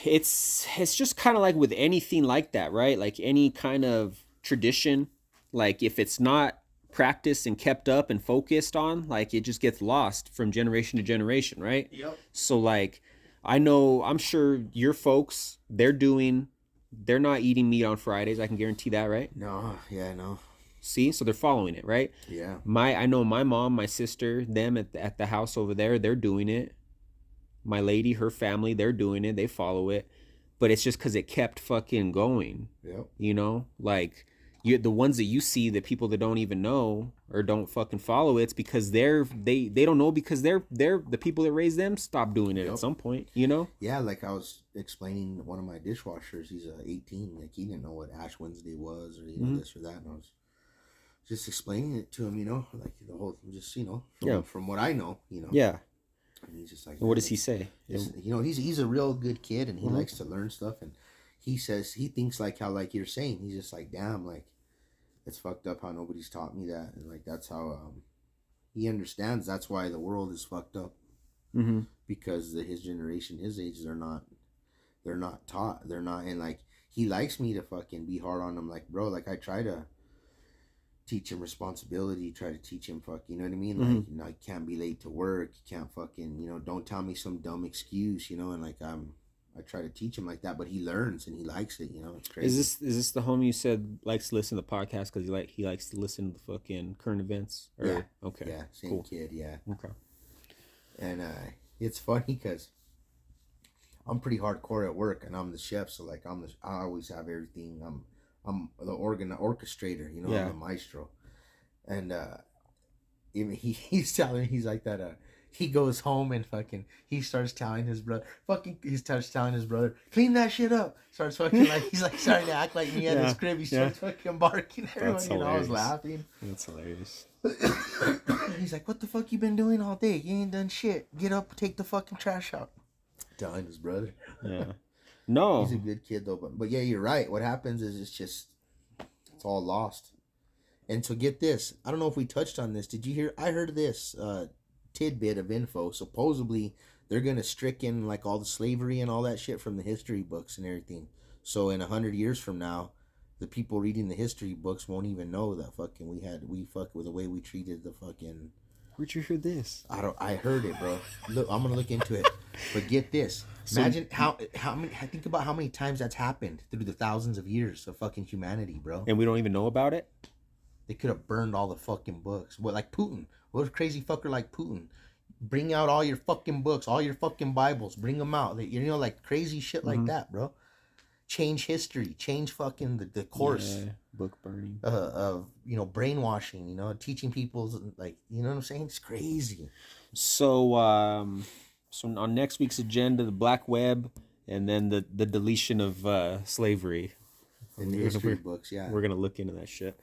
it's it's just kind of like with anything like that right like any kind of tradition like if it's not practiced and kept up and focused on like it just gets lost from generation to generation right Yep. so like i know i'm sure your folks they're doing they're not eating meat on fridays i can guarantee that right No. Yeah. I know. see so they're following it right Yeah. my I know my mom, my sister, them at the, at the house over there, they're doing it. My lady, her family, they're doing it. They follow it, but it's just because it kept fucking going. Yep. You know, like you the ones that you see, the people that don't even know or don't fucking follow it, it's because they're they they don't know because they're they're the people that raised them stop doing it Yep. at some point. You know. Yeah, like I was explaining one of my dishwashers, he's uh, 18, like he didn't know what Ash Wednesday was or you know Mhm. this or that, and I was just explaining it to him, you know, like the whole just you know from, Yeah. from what I know, you know. Yeah. And he's just like, what does he say? you know, he's he's a real good kid and he Mhm. likes to learn stuff and he says he thinks like how like you're saying, he's just like, damn, like it's fucked up how nobody's taught me that and like that's how um he understands that's why the world is fucked up Mm-hmm. because the, his generation, his age, they're not, they're not taught. They're not, and like he likes me to fucking be hard on him. Like, bro, like I try to teach him responsibility. Try to teach him, fuck, you know what I mean? Like, you know, you can't be late to work. You can't fucking, you know, don't tell me some dumb excuse, you know. And like I'm, I try to teach him like that, but he learns and he likes it. You know, it's crazy. Is this is this the homie you said likes to listen to the podcast because he like he likes to listen to the fucking current events? Or, Yeah. Okay. yeah, same cool. kid, yeah. Okay. and uh, it's funny because I'm pretty hardcore at work, and I'm the chef, so like I'm the I always have everything. I'm I'm the organ orchestrator, you know, Yeah. I'm the maestro, and uh, even he (laughs) he's telling me he's like that. Uh, he goes home and fucking he starts telling his brother, fucking he starts telling his brother, clean that shit up. Starts fucking like he's like starting to act like me at his crib. He yeah. starts fucking barking at everyone. That's You know, I was hilarious. laughing. That's hilarious. (coughs) He's like, "What the fuck you been doing all day? You ain't done shit. Get up, take the fucking trash out." Telling his brother. Yeah. No. (laughs) He's a good kid though, but but yeah, you're right. What happens is it's just it's all lost. And so get this, I don't know if we touched on this. Did you hear? I heard this uh, tidbit of info. Supposedly they're gonna stricken like all the slavery and all that shit from the history books and everything. So in a hundred years from now, the people reading the history books won't even know that fucking we had we fuck with the way we treated the fucking Where'd you hear this? I don't. I heard it, bro. Look, I'm gonna look into it. But get this. (laughs) So- Imagine how how many. Think about how many times that's happened through the thousands of years of fucking humanity, bro. And we don't even know about it? They could have burned all the fucking books. What like Putin? What a crazy fucker like Putin? Bring out all your fucking books, all your fucking Bibles. Bring them out. Like, You know, like crazy shit like Mhm. that, bro. Change history. Change fucking the, the course. Yeah, book burning. Uh, of you know brainwashing you know teaching people like you know what i'm saying it's crazy So um so on next week's agenda, the black web and then the the deletion of uh slavery. in the history we're- books yeah We're gonna look into that shit.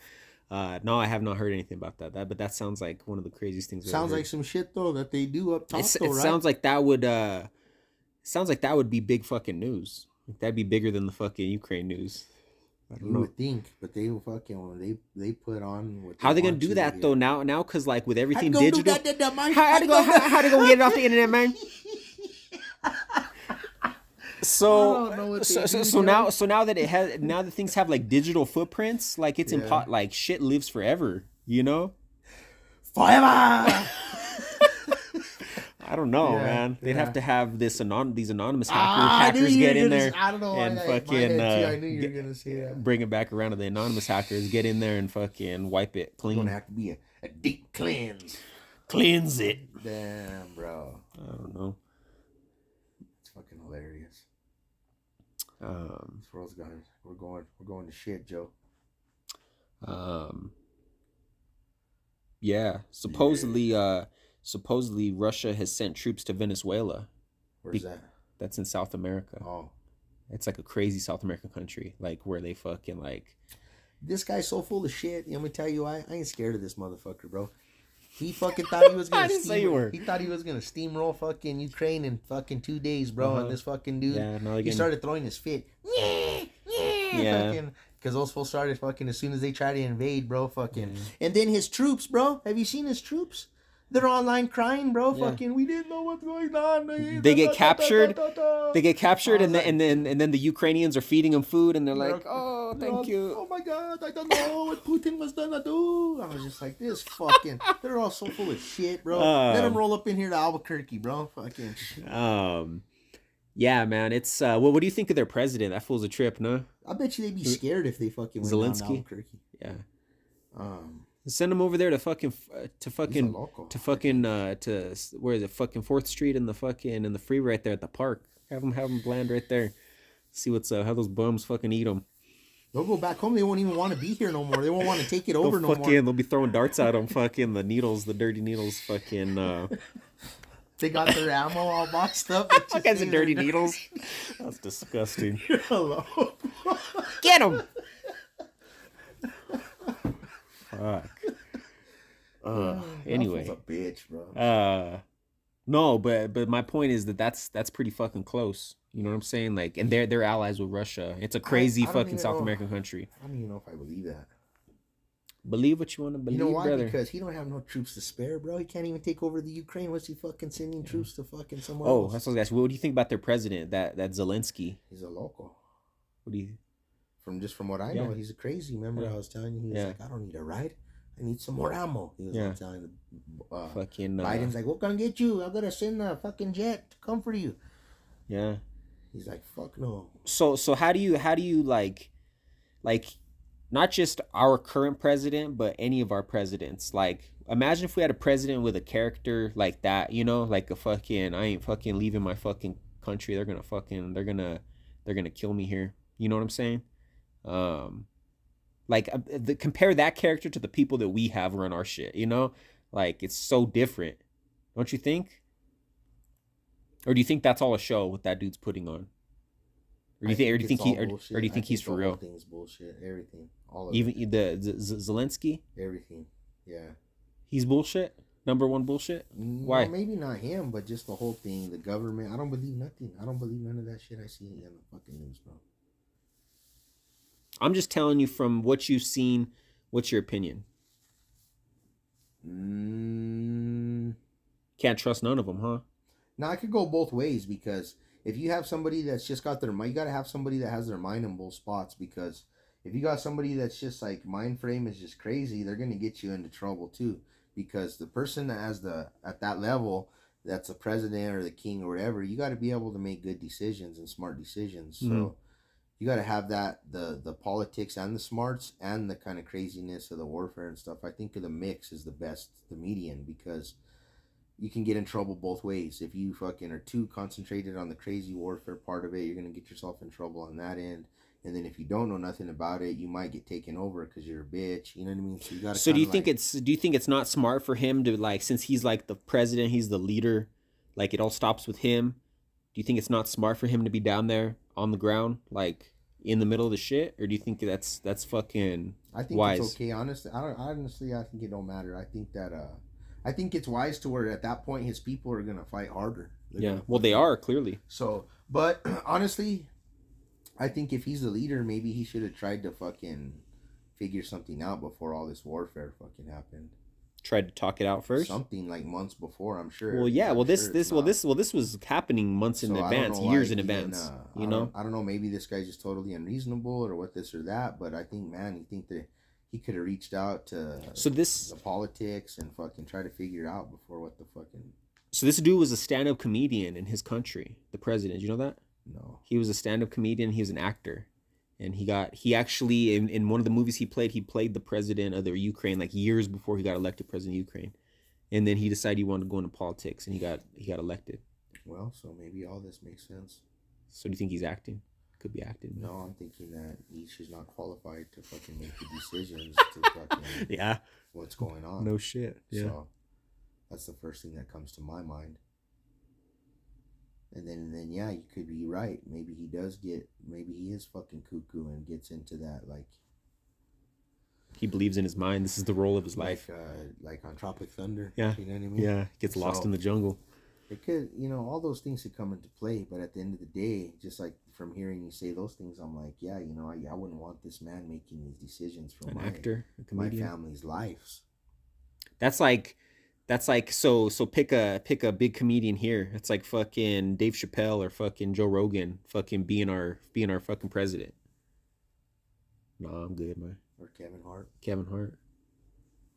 Uh no, I have not heard anything about that. That but that sounds like one of the craziest things. Sounds like some shit though that they do up top It's, though, it right? sounds like that would uh sounds like that would be big fucking news. That'd be bigger than the fucking Ukraine news. I don't you know. would think, but they fucking they they put on what How they gonna do that though now now cause like with everything they digital how, they go how they gonna get it off the internet man (laughs) so I don't know what so, so, so now so now that it has now that things have like digital footprints like it's Yeah. impo- like shit lives forever you know forever. (laughs) I don't know Yeah, man they'd yeah. have to have this anon these anonymous hacker, Ah, hackers get in there s- I don't know and that- fucking, uh, I knew you get- were gonna say that. bring it back around to the anonymous hackers get in there and fucking wipe it clean. It's gonna have to be a, a deep cleanse. cleanse it Damn, bro, I don't know it's fucking hilarious. Um This world's going. We're going. We're going to shit, Joe. Um. Yeah, supposedly, uh, supposedly Russia has sent troops to Venezuela. Where's Be- that? That's in South America. Oh, It's like a crazy South American country, like where they fucking like. this guy's so full of shit. Let me tell you, I, I ain't scared of this motherfucker, bro. He fucking thought he was (laughs) gonna didn't say steam, you were. He thought he was gonna steamroll fucking Ukraine in fucking two days, bro. Uh-huh. And this fucking dude, Yeah, no, he started throwing his fit. Yeah, Yeah. Because those fools started fucking as soon as they tried to invade, bro. Fucking. Yeah. And then his troops, bro. Have you seen his troops? They're online crying, bro. Yeah. Fucking, we didn't know what's going on. They get captured, They get captured, and then and then and then the Ukrainians are feeding them food, and they're like, "Oh, thank you." Oh my god, I don't know what Putin was gonna do. I was just like, this fucking. They're all so full of shit, bro. Let Um, them roll up in here to Albuquerque, bro. Fucking. Um, yeah, man. It's uh, what what do you think of their president? That fool's a trip, no? I bet you they'd be scared if they fucking went down to Albuquerque. Yeah, Um, send them over there to fucking uh, to fucking to fucking uh to where is it? Fucking Fourth Street and the fucking and the free right there at the park. Have them have them bland right there. See what's uh how those bums fucking eat them. They'll go back home. They won't even want to be here no more. They won't want to take it (laughs) They'll over no fucking more. they'll be throwing darts at them. Fucking the needles, the dirty needles. Fucking uh, They got their ammo all boxed up. all kinds of dirty needles. (laughs) That's disgusting. Hello. Get him. Fuck. Uh, anyway, a bitch, bro. uh, no, but but my point is that that's that's pretty fucking close. You know what I'm saying? Like, and they're they're allies with Russia. It's a crazy I don't fucking South know. American country. I don't even know if I believe that. Believe what you want to believe, You know why? brother. Because he don't have no troops to spare, bro. He can't even take over the Ukraine. What's he fucking sending troops to fucking somewhere oh, else? that's what I was asking. What do you think about their president? That that Zelensky. He's a local. What do you? From just from what I Yeah. know, he's a crazy. Remember, Yeah. I was telling you, he was Yeah. like, I don't need a ride. I need some more ammo. He was Yeah. like telling the uh, Fucking uh, Biden's like, we're gonna get you. I'm gonna send a fucking jet to come for you. yeah. He's like, fuck no. so so how do you how do you like like not just our current president but any of our presidents like imagine if we had a president with a character like that you know like a fucking i ain't fucking leaving my fucking country they're gonna fucking they're gonna they're gonna kill me here you know what i'm saying um like uh, the, compare that character to the people that we have run our shit you know like it's so different don't you think or do you think that's all a show what that dude's putting on or do you I think, or do you think he, or, or do you I think he's for real? Thing's bullshit. Everything. All of Even it. the Z- Z- Zelensky, Everything. Yeah. he's bullshit. Number one bullshit. Why? No, maybe not him, but just the whole thing, the government. I don't believe nothing. I don't believe none of that shit I see in the fucking news, bro. I'm just telling you from what you've seen. What's your opinion? Mm, Can't trust none of them, huh? now I could go both ways because if you have somebody that's just got their mind, you gotta have somebody that has their mind in both spots because if you got somebody that's just like mind frame is just crazy, they're gonna get you into trouble too. Because the person that has the at that level, that's the president or the king or whatever, you got to be able to make good decisions and smart decisions. So Mhm. You got to have that the the politics and the smarts and the kind of craziness of the warfare and stuff. I think the mix is the best, the median because you can get in trouble both ways. If you fucking are too concentrated on the crazy warfare part of it, you're gonna get yourself in trouble on that end. And then if you don't know nothing about it, you might get taken over because you're a bitch. You know what I mean? So you got. So do you think it's do you think it's not smart for him to like since he's like the president, he's the leader, like it all stops with him. Do you think it's not smart for him to be down there on the ground, like in the middle of the shit, or do you think that's that's fucking I think wise? it's okay. Honestly, I don't. Honestly, I think it don't matter. I think that. uh I think it's wise to where at that point his people are gonna fight harder. They're yeah? Well, they are clearly. So, but (clears throat) honestly, I think if he's the leader, maybe he should have tried to fucking figure something out before all this warfare fucking happened. Tried to talk it out first. Something like months before, I'm sure. Well, yeah. I'm Well, this sure this well not. this well this was happening months in So advance, years in advance. uh, you I know. I don't know. Maybe this guy's just totally unreasonable or what this or that. But I think, man, you think that he could have reached out to So this the politics and fucking try to figure it out before what the fucking so this dude was a stand-up comedian in his country, the president. You know that? no. He was a stand-up comedian. He was an actor, and he got he actually in, in one of the movies he played, he played the president of the Ukraine like years before he got elected president of Ukraine, and then he decided he wanted to go into politics, and he got he got elected. Well, so maybe all this makes sense. So do you think he's acting? Could be acting. No, I'm thinking that is not qualified to fucking make the decisions to (laughs) fucking Yeah. what's going on. No shit. Yeah. So That's the first thing that comes to my mind. And then, then yeah, you could be right. Maybe he does get. Maybe he is fucking cuckoo and gets into that like He believes in his mind. This is the role of his life. like uh, like on Tropic Thunder. Yeah. you know what I mean. Yeah, gets lost So- in the jungle. It could, you know, all those things could come into play, but at the end of the day, just like from hearing you say those things, I'm like, yeah, you know, I, I wouldn't want this man making these decisions for An my actor, my family's lives. That's like that's like so so pick a pick a big comedian here. It's like fucking Dave Chappelle or fucking Joe Rogan fucking being our being our fucking president. No, I'm good, man. Or Kevin Hart. Kevin Hart.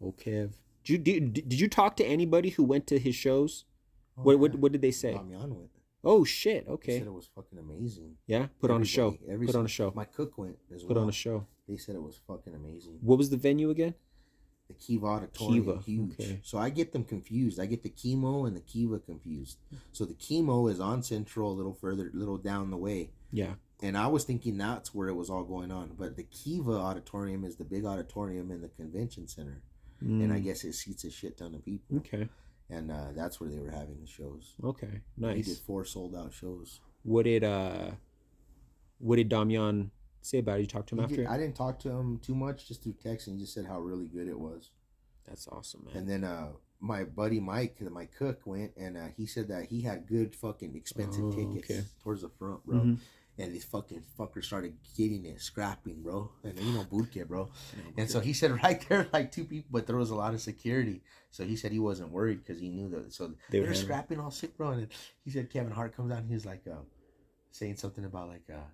Oh Kev. Did you did, did you talk to anybody who went to his shows? Oh, what, what what did they say? Damian went. Oh shit, okay. said it was fucking amazing. Yeah, put on a show. Every Put on a show. My cook went as Put well. on a show. They said it was fucking amazing. What was the venue again? The Kiva Auditorium, Kiva, huge. okay. So I get them confused. I get the KiMo and the Kiva confused. So the KiMo is on Central, a little further, a little down the way. Yeah. and I was thinking that's where it was all going on. But the Kiva Auditorium is the big auditorium in the convention center, and I Mm, guess it seats a shit ton of people, Okay. and uh, that's where they were having the shows. Okay. He did Nice. four sold out shows. What did uh what did Damian say about it? You talked to him He after did- I didn't talk to him too much, just through text, and he just said how really good it was. That's awesome, man. And then uh, my buddy Mike, my cook, went and uh, he said that he had good fucking expensive Oh, tickets okay. towards the front, bro. Mhm. And these fucking fuckers started getting it, scrapping, bro. And you know, boot camp, bro. (laughs) And so he said (laughs) right there, like two people, but there was a lot of security. So he said he wasn't worried because he knew that. So They they were scrapping all sick, bro. And he said Kevin Hart comes out and he was like, uh, saying something about like, uh,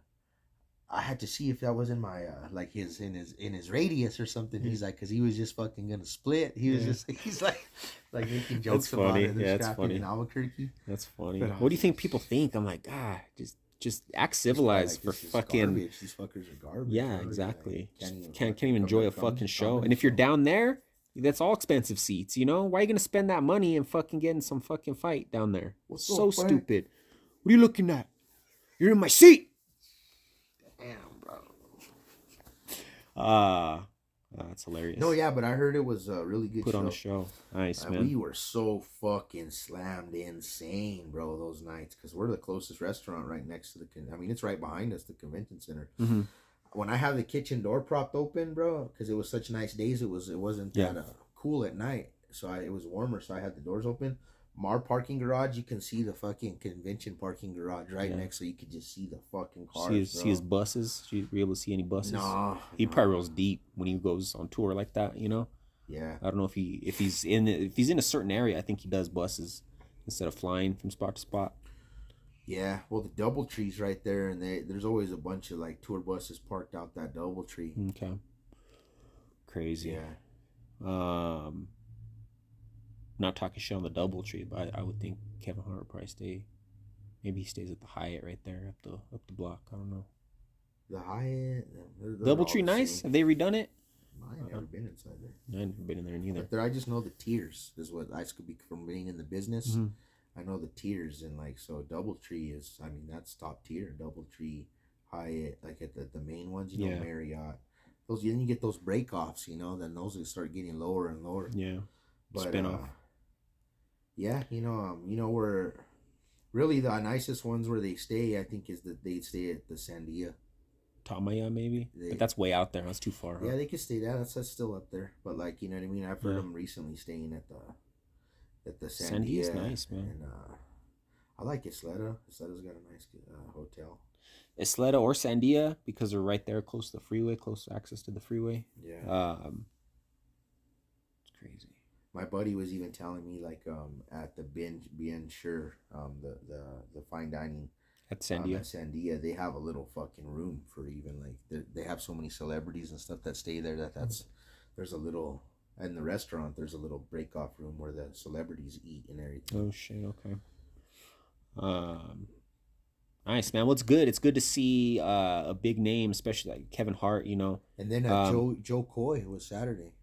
I had to see if that was in my uh, like his in his in his radius or something. He's like, because he was just fucking gonna split. He was Yeah. just (laughs) he's like like making jokes about funny. it. Yeah, scrapping funny. in Albuquerque. That's funny. But, what do you think people think? I'm like, ah, just just act civilized Like, for fucking garbage. These fuckers are garbage. Yeah. Like, exactly. Just even can't can't even enjoy a fucking show. And if you're down there, that's all expensive seats, you know? Why are you gonna spend that money and fucking get in some fucking fight down there? What's so Frank? stupid. What are you looking at? You're in my seat. Damn, bro. Ah, that's hilarious. No, yeah, but I heard it was a really good Put show. on a show. Nice, Uh, man. we were so fucking slammed insane, bro, those nights because we're the closest restaurant right next to the. Con- I mean, it's right behind us, the convention center. Mhm. When I have the kitchen door propped open, bro, because it was such nice days, it was it wasn't Yeah. that uh, cool at night, so I, it was warmer, so I had the doors open. Our parking garage, you can see the fucking convention parking garage right Yeah. next, so you could just see the fucking cars. See his, see his buses? You able to see any buses? Nah, He nah. probably rolls deep when he goes on tour like that, you know? Yeah, I don't know if he if he's in if he's in a certain area. I think he does buses instead of flying from spot to spot. Yeah, well, the double tree's right there, and they, there's always a bunch of like tour buses parked out that double tree. Okay. Crazy. Yeah, Um. Not talking shit on the double tree, but I, I would think Kevin Hart would probably stay. Maybe he stays at the Hyatt right there up the up the block. I don't know. the Hyatt, Double tree, nice. Have they redone it? I ain't never been inside there. I've never been in there neither. But there, I just know the tiers is what I could be from being in the business. Mhm. I know the tiers and like so double tree is. I mean that's top tier. Double tree, Hyatt, like at the, the main ones, you know, Yeah. Marriott. Those then you get those break offs, you know. Then those start getting lower and lower. Yeah. But Spin-off. uh, yeah, you know, um, you know where really the nicest ones where they stay, I think, is that they stay at the Sandia. Tamaya maybe, They- but that's way out there. That's too far. Huh? Yeah, they could stay there. That's, that's still up there. But like, you know what I mean? I've heard Yeah. them recently staying at the at the Sandia. Sandia's Sandia. nice, man. And uh, I like Isleta. Isleta's got a nice uh, hotel. Isleta or Sandia because they're right there, close to the freeway, close to access to the freeway. Yeah. Um. My buddy was even telling me like um at the Bien Bien Shur um the the the fine dining At um, Sandia. at Sandia they have a little fucking room for even like they they have so many celebrities and stuff that stay there that that's there's a little in the restaurant there's a little break off room where the celebrities eat and everything. Oh shit. Okay. Um, nice man. Well, it's good. It's good to see uh, a big name, especially like Kevin Hart. You know. And then uh, Um, Joe Jo Koy was Saturday.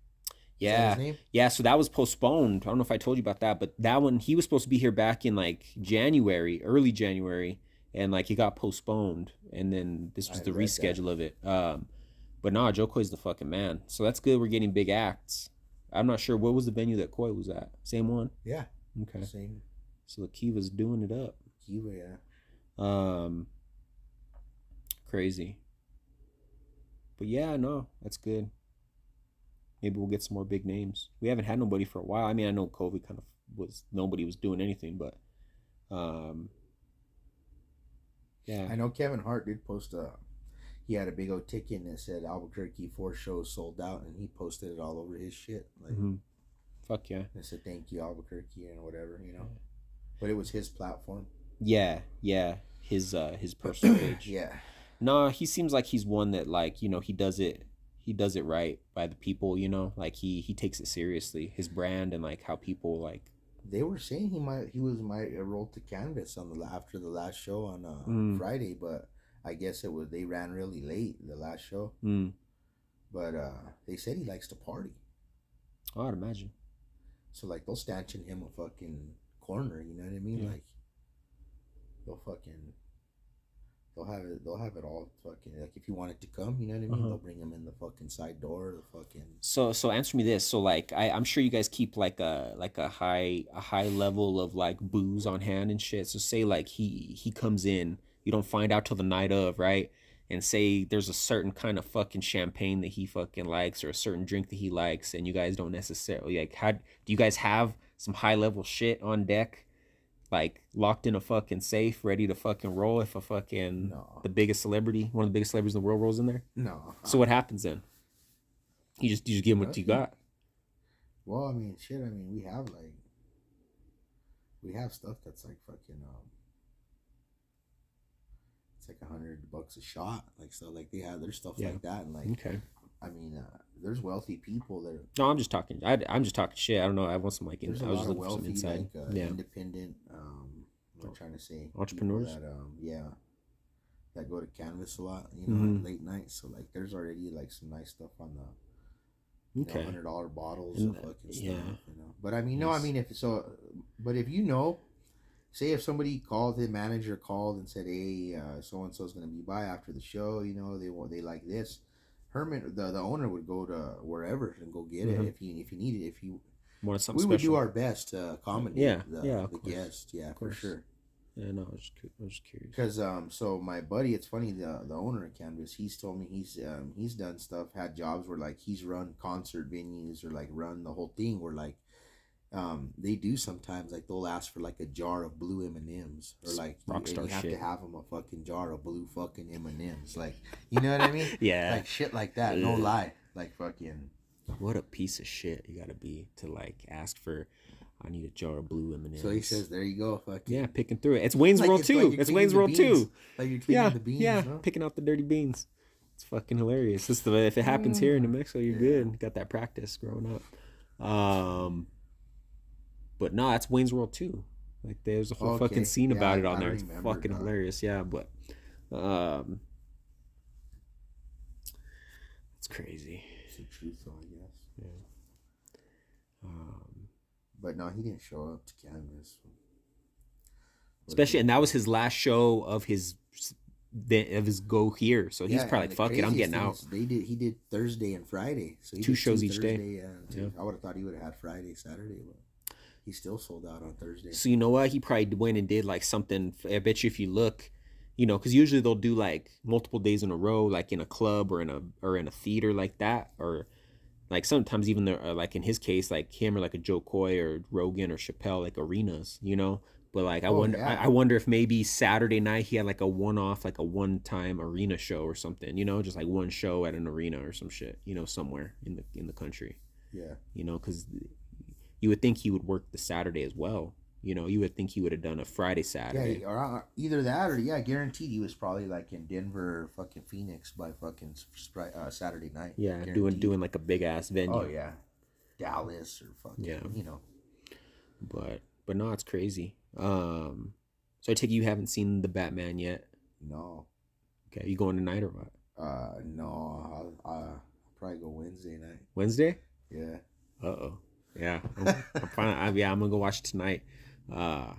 Yeah. Yeah, so that was postponed. I don't know if I told you about that, but that one he was supposed to be here back in like January, early January, and like it got postponed, and then this was I the read that. reschedule of it. Um, but nah, Jo Koy's the fucking man. So that's good. We're getting big acts. I'm not sure what was the venue that Koy was at. Same one. Yeah. Okay. Same. So the Kiva's doing it up. Kiva, yeah. Um, crazy. But yeah, no, that's good. Maybe we'll get some more big names. We haven't had nobody for a while. I mean, I know COVID kind of was nobody was doing anything, but um, yeah, I know Kevin Hart did post a. He had a big old ticket that said Albuquerque four shows sold out, and he posted it all over his shit. Like, Mhm. fuck yeah, it said thank you Albuquerque and whatever, you know. But it was his platform. yeah, yeah. His uh his personal (coughs) page. Yeah. Nah, he seems like he's one that like you know he does it he does it right by the people. You know, like he he takes it seriously. His brand and like how people like. They were saying he might he was might roll to canvas on the after the last show on uh, Mm. Friday, but I guess it was they ran really late the last show. Mm, But uh they said he likes to party, I'd imagine. so like they'll stanchion him a fucking corner. You know what I mean? Yeah. Like they'll fucking they'll have it they'll have it all fucking like if you want it to come, you know what I mean? Uh-huh. They'll bring them in the fucking side door, the fucking So so answer me this. So like I I'm sure you guys keep like a like a high a high level of like booze on hand and shit. So say like he he comes in, you don't find out till the night of, right? And say there's a certain kind of fucking champagne that he fucking likes or a certain drink that he likes and you guys don't necessarily like how do you guys have some high level shit on deck? Like locked in a fucking safe, ready to fucking roll if a fucking no. the biggest celebrity, one of the biggest celebrities in the world rolls in there? No. So what happens then? You just you just give them what you got. Well, I mean, shit. I mean, we have like, we have stuff that's like fucking um, it's like a hundred bucks a shot, like so. Like they have their stuff Yeah. like that, and like Okay. I mean, uh, there's wealthy people that No, I'm just talking. I, I'm just talking shit. I don't know. I want some like. In, I was of for some wealthy inside. like uh, yeah. independent. Um, what I'm trying to say, Entrepreneurs? that um yeah, that go to canvas a lot, you know, Mhm. at late nights. So like, there's already like some nice stuff on the Okay. hundred dollar bottles And, of uh, fucking yeah. stuff. You know, but I mean, no, I mean, if so, but if you know, say if somebody called, the manager called and said, "Hey, so and so is going to be by after the show. You know, they want they like this." Herman, the the owner would go to wherever and go get Mhm. it if he if he needed. If you, Want something we would do our best to accommodate Yeah, the, yeah, the guest. Yeah, for sure. Yeah, no, I was, I was curious. Because um, so my buddy, it's funny the the owner of Canvas, he's told me he's um he's done stuff, had jobs where like he's run concert venues or like run the whole thing where like um they do sometimes like they'll ask for like a jar of blue M and M's or like you, Rockstar you have shit. to have them a fucking jar of blue fucking M and M's like you know what I mean (laughs) Yeah. like shit like that no lie like fucking what a piece of shit you gotta be to like ask for. I need a jar of blue M&Ms. so he says there you go fucking Yeah, picking through it. It's Wayne's Like- World it's too. like it's Wayne's World too. like you're cleaning Yeah, the beans yeah, no? picking out the dirty beans. It's fucking hilarious. It's the, if it happens here in New Mexico, you're Mm. Yeah. good. Got that practice growing up. Um, but no, that's Wayne's World too. Like there's a whole Okay, fucking scene yeah, about it on I there. It's fucking now. hilarious. Yeah, but um, it's crazy. it's the truth though I guess Yeah. Um, but no he didn't show up to Canvas especially, and that was his last show of his of his go here. So he's Yeah, probably like, "Fuck it, I'm getting out." They did. He did Thursday and Friday, so he Two did shows each day. Thursday, Yeah, two- Yeah. I would have thought he would have had Friday, Saturday, but he still sold out on Thursday. So you know what? He probably went and did like something. I bet you if you look, you know, because usually they'll do like multiple days in a row, like in a club or in a or in a theater like that, or like sometimes even there, uh, like in his case, like him or like a Jo Koy or Rogan or Chappelle, like arenas, you know. But like I Oh, wonder, yeah. I, I wonder if maybe Saturday night he had like a one-off, like a one-time arena show or something, you know, just like one show at an arena or some shit, you know, somewhere in the in the country Yeah, you know, because you would think he would work the Saturday as well. You know, you would think he would have done a Friday Saturday. yeah, or uh, either that or yeah, guaranteed he was probably like in Denver, or fucking Phoenix by fucking uh, Saturday night. Yeah, doing Guaranteed. doing like a big ass venue. Oh yeah, Dallas or fucking Yeah. you know. But but no, it's crazy. Um, so I take you haven't seen the Batman yet. No, Okay, you going tonight or what? uh, no, I'll, uh, probably go Wednesday night. Wednesday? Yeah, Uh oh. Yeah, I'm, (laughs) I'm fine. I, yeah, I'm gonna go watch it tonight. Uh,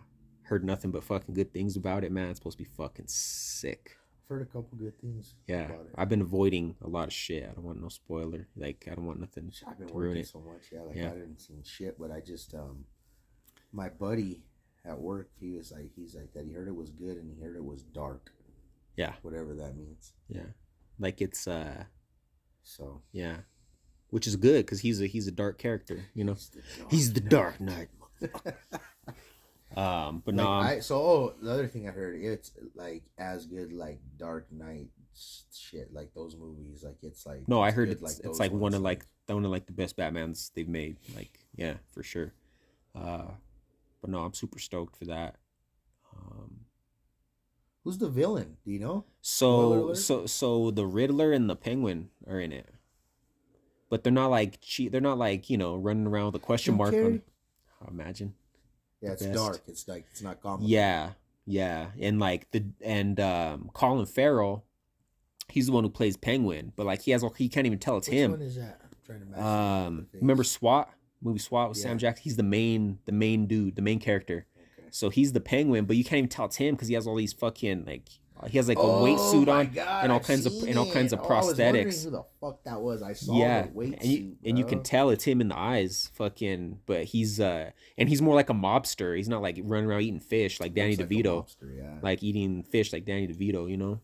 heard nothing but fucking good things about it, man. It's supposed to be fucking sick. I've heard a couple good things. Yeah, about it. I've been avoiding a lot of shit. I don't want no spoiler. Like I don't want nothing. I've been to working it. so much. Yeah, like Yeah. I didn't see shit, but I just um, my buddy at work, he was like, he's like that. He heard it was good, and he heard it was dark. Yeah. Whatever that means. Yeah, like it's uh So yeah, which is good because he's a he's a dark character. You know, He's the Dark Knight. (laughs) Um, but Like, no, I, so oh, the other thing I heard, it's like as good like Dark Knight shit, like those movies. Like it's like no, I heard good it's it's like one of like one of like the best Batmans they've made. Like yeah, for sure. Uh, but no, I'm super stoked for that. Um, Who's the villain? Do you know? So so so the Riddler and the Penguin are in it, but they're not like cheat. They're not like you know running around with a question Jim mark on. Carrey? Imagine. Yeah, it's best. dark. It's like it's not comical. Yeah, yeah, and like the and um Colin Farrell, he's the one who plays Penguin, but like he has he can't even tell it's Which him. one is that? I'm trying to match Um, remember. SWAT movie SWAT with Sam Yeah. Jackson? He's the main the main dude, the main character. Okay. So he's the Penguin, but you can't even tell it's him because he has all these fucking like he has like a weight Oh suit on. God, and all I've kinds of- and all kinds of Oh, prosthetics. Who the fuck that was? I saw yeah, the weight and you suit, and you can tell it's him in the eyes, fucking. But he's uh, and he's more like a mobster. He's not like running around eating fish like Danny Looks like DeVito, mobster, yeah. like eating fish like Danny DeVito. You know,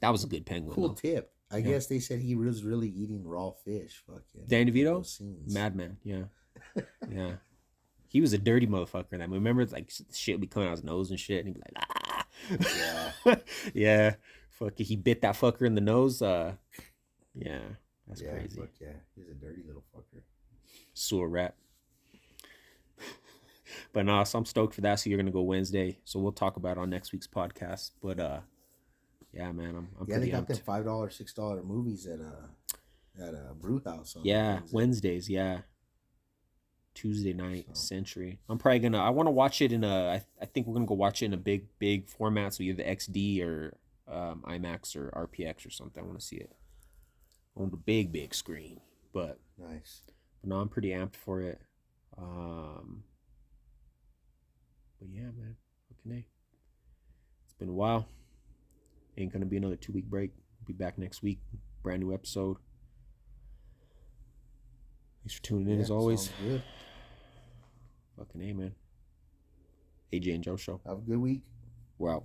that was a good penguin. cool though. tip. I Yeah. guess they said he was really eating raw fish. Fucking Danny DeVito? Madman, yeah, (laughs) yeah. He was a dirty motherfucker. in That movie. remember, like shit would be coming out his nose and shit, and he'd be like, ah, Yeah. (laughs) yeah. Fuck, he bit that fucker in the nose. Uh, yeah, that's yeah, crazy. Fuck yeah, he's a dirty little fucker. sewer rat. (laughs) but no, so I'm stoked for that. So you're gonna go Wednesday. So we'll talk about it on next week's podcast. But uh yeah, man, I'm I'm yeah, they got them five dollar, six dollar movies at uh at a brew house. On Yeah, Wednesday. Wednesdays, yeah. Tuesday night, So- Century. I'm probably gonna I wanna watch it in a I, I think we're gonna go watch it in a big, big format, so either XD or um IMAX or RPX or something. I wanna see it on the big, big screen. But Nice. But no, I'm pretty amped for it. Um, but yeah, man, fucking a. It's been a while. Ain't gonna be another two week break. Be back next week. Brand new episode. Thanks for tuning in Yeah, as always. Fucking a, man. AJ and Joe show. Have a good week. We're out.